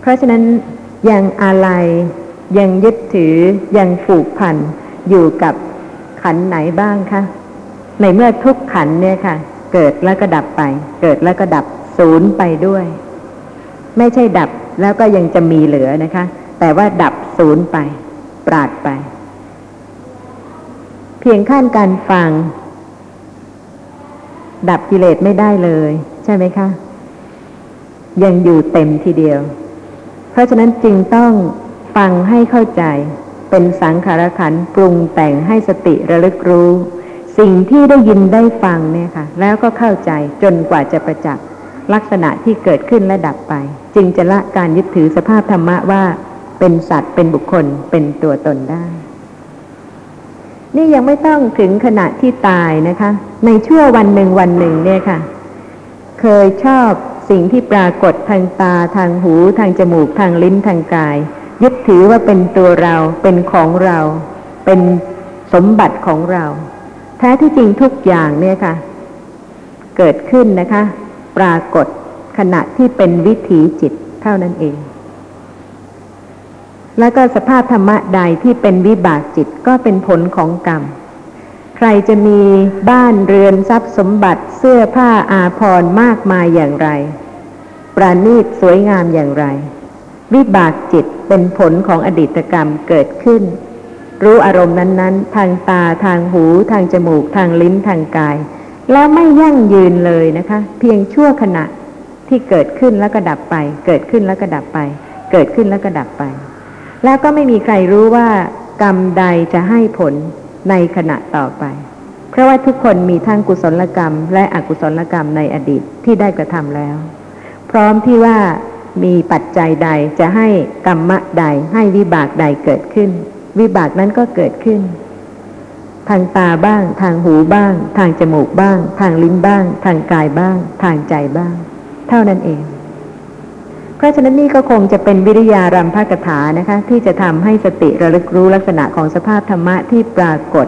S2: เพราะฉะนั้นยังอะไรยังยึดถือยังผูกพันอยู่กับขันไหนบ้างคะในเมื่อทุกขันเนี่ยค่ะ เกิดแล้วก็ดับไป เกิดแล้วก็ดับศูนย์ไปด้วย ไม่ใช่ดับแล้วก็ยังจะมีเหลือนะคะ แต่ว่าดับศูนย์ไป ปราดไป เพียงขั้นการฟัง ดับกิเลสไม่ได้เลย ใช่ไหมคะ ยังอยู่เต็มทีเดียว เพราะฉะนั้นจึงต้องฟังให้เข้าใจ เป็นสังขารขันปรุงแต่งให้สติระลึกรู้ สิ่งที่ได้ยินได้ฟังเนี่ยค่ะ แล้วก็เข้าใจจนกว่าจะประจักษ์ลักษณะที่เกิดขึ้นและดับไป จึงจะละการยึดถือสภาพธรรมะว่าเป็นสัตว์เป็นบุคคลเป็นตัวตนได้ นี่ยังไม่ต้องถึงขณะที่ตายนะคะ ในชั่ววันหนึ่งวันหนึ่งเนี่ยค่ะ เคยชอบสิ่งที่ปรากฏทางตาทางหูทางจมูกทางลิ้นทางกาย ยึดถือว่าเป็นตัวเราเป็นของเรา เป็นสมบัติของเรา แท้ที่จริงทุกอย่างเนี่ยค่ะ เกิดขึ้นนะคะ ปรากฏขณะที่เป็นวิถีจิตเท่านั้นเอง แล้วก็สภาพธรรมะใดที่เป็นวิบากจิตก็เป็นผลของกรรม ใครจะมีบ้านเรือนทรัพย์สมบัติเสื้อผ้าอาภรณ์มากมายอย่างไร ประณีตสวยงามอย่างไร วิบากจิตเป็นผลของอดีตกรรมเกิดขึ้น รู้อารมณ์นั้น ๆ ทางตาทางหู ทางจมูก ทางลิ้นทางกาย แล้วไม่ยั่งยืนเลยนะคะ เพียงชั่วขณะที่เกิดขึ้นแล้วก็ดับไป เกิดขึ้นแล้วก็ดับไป เกิดขึ้นแล้วก็ดับไป แล้วก็ไม่มีใครรู้ว่ากรรมใดจะให้ผลในขณะต่อไป เพราะว่าทุกคนมีทั้งกุศลกรรม และอกุศลกรรมในอดีตที่ได้กระทำแล้ว พร้อมที่ว่ามีปัจจัยใดจะให้กรรมะใดให้วิบากใดเกิดขึ้น วิบากนั้นก็เกิดขึ้น ทางตาบ้าง ทางหูบ้าง ทางจมูกบ้าง ทางลิ้นบ้าง ทางกายบ้าง ทางใจบ้าง เท่านั้นเอง เพราะฉะนั้นนี่ก็คงจะเป็นวิริยารำพกถานะคะ ที่จะทำให้สติระลึกรู้ลักษณะของสภาพธรรมะที่ปรากฏ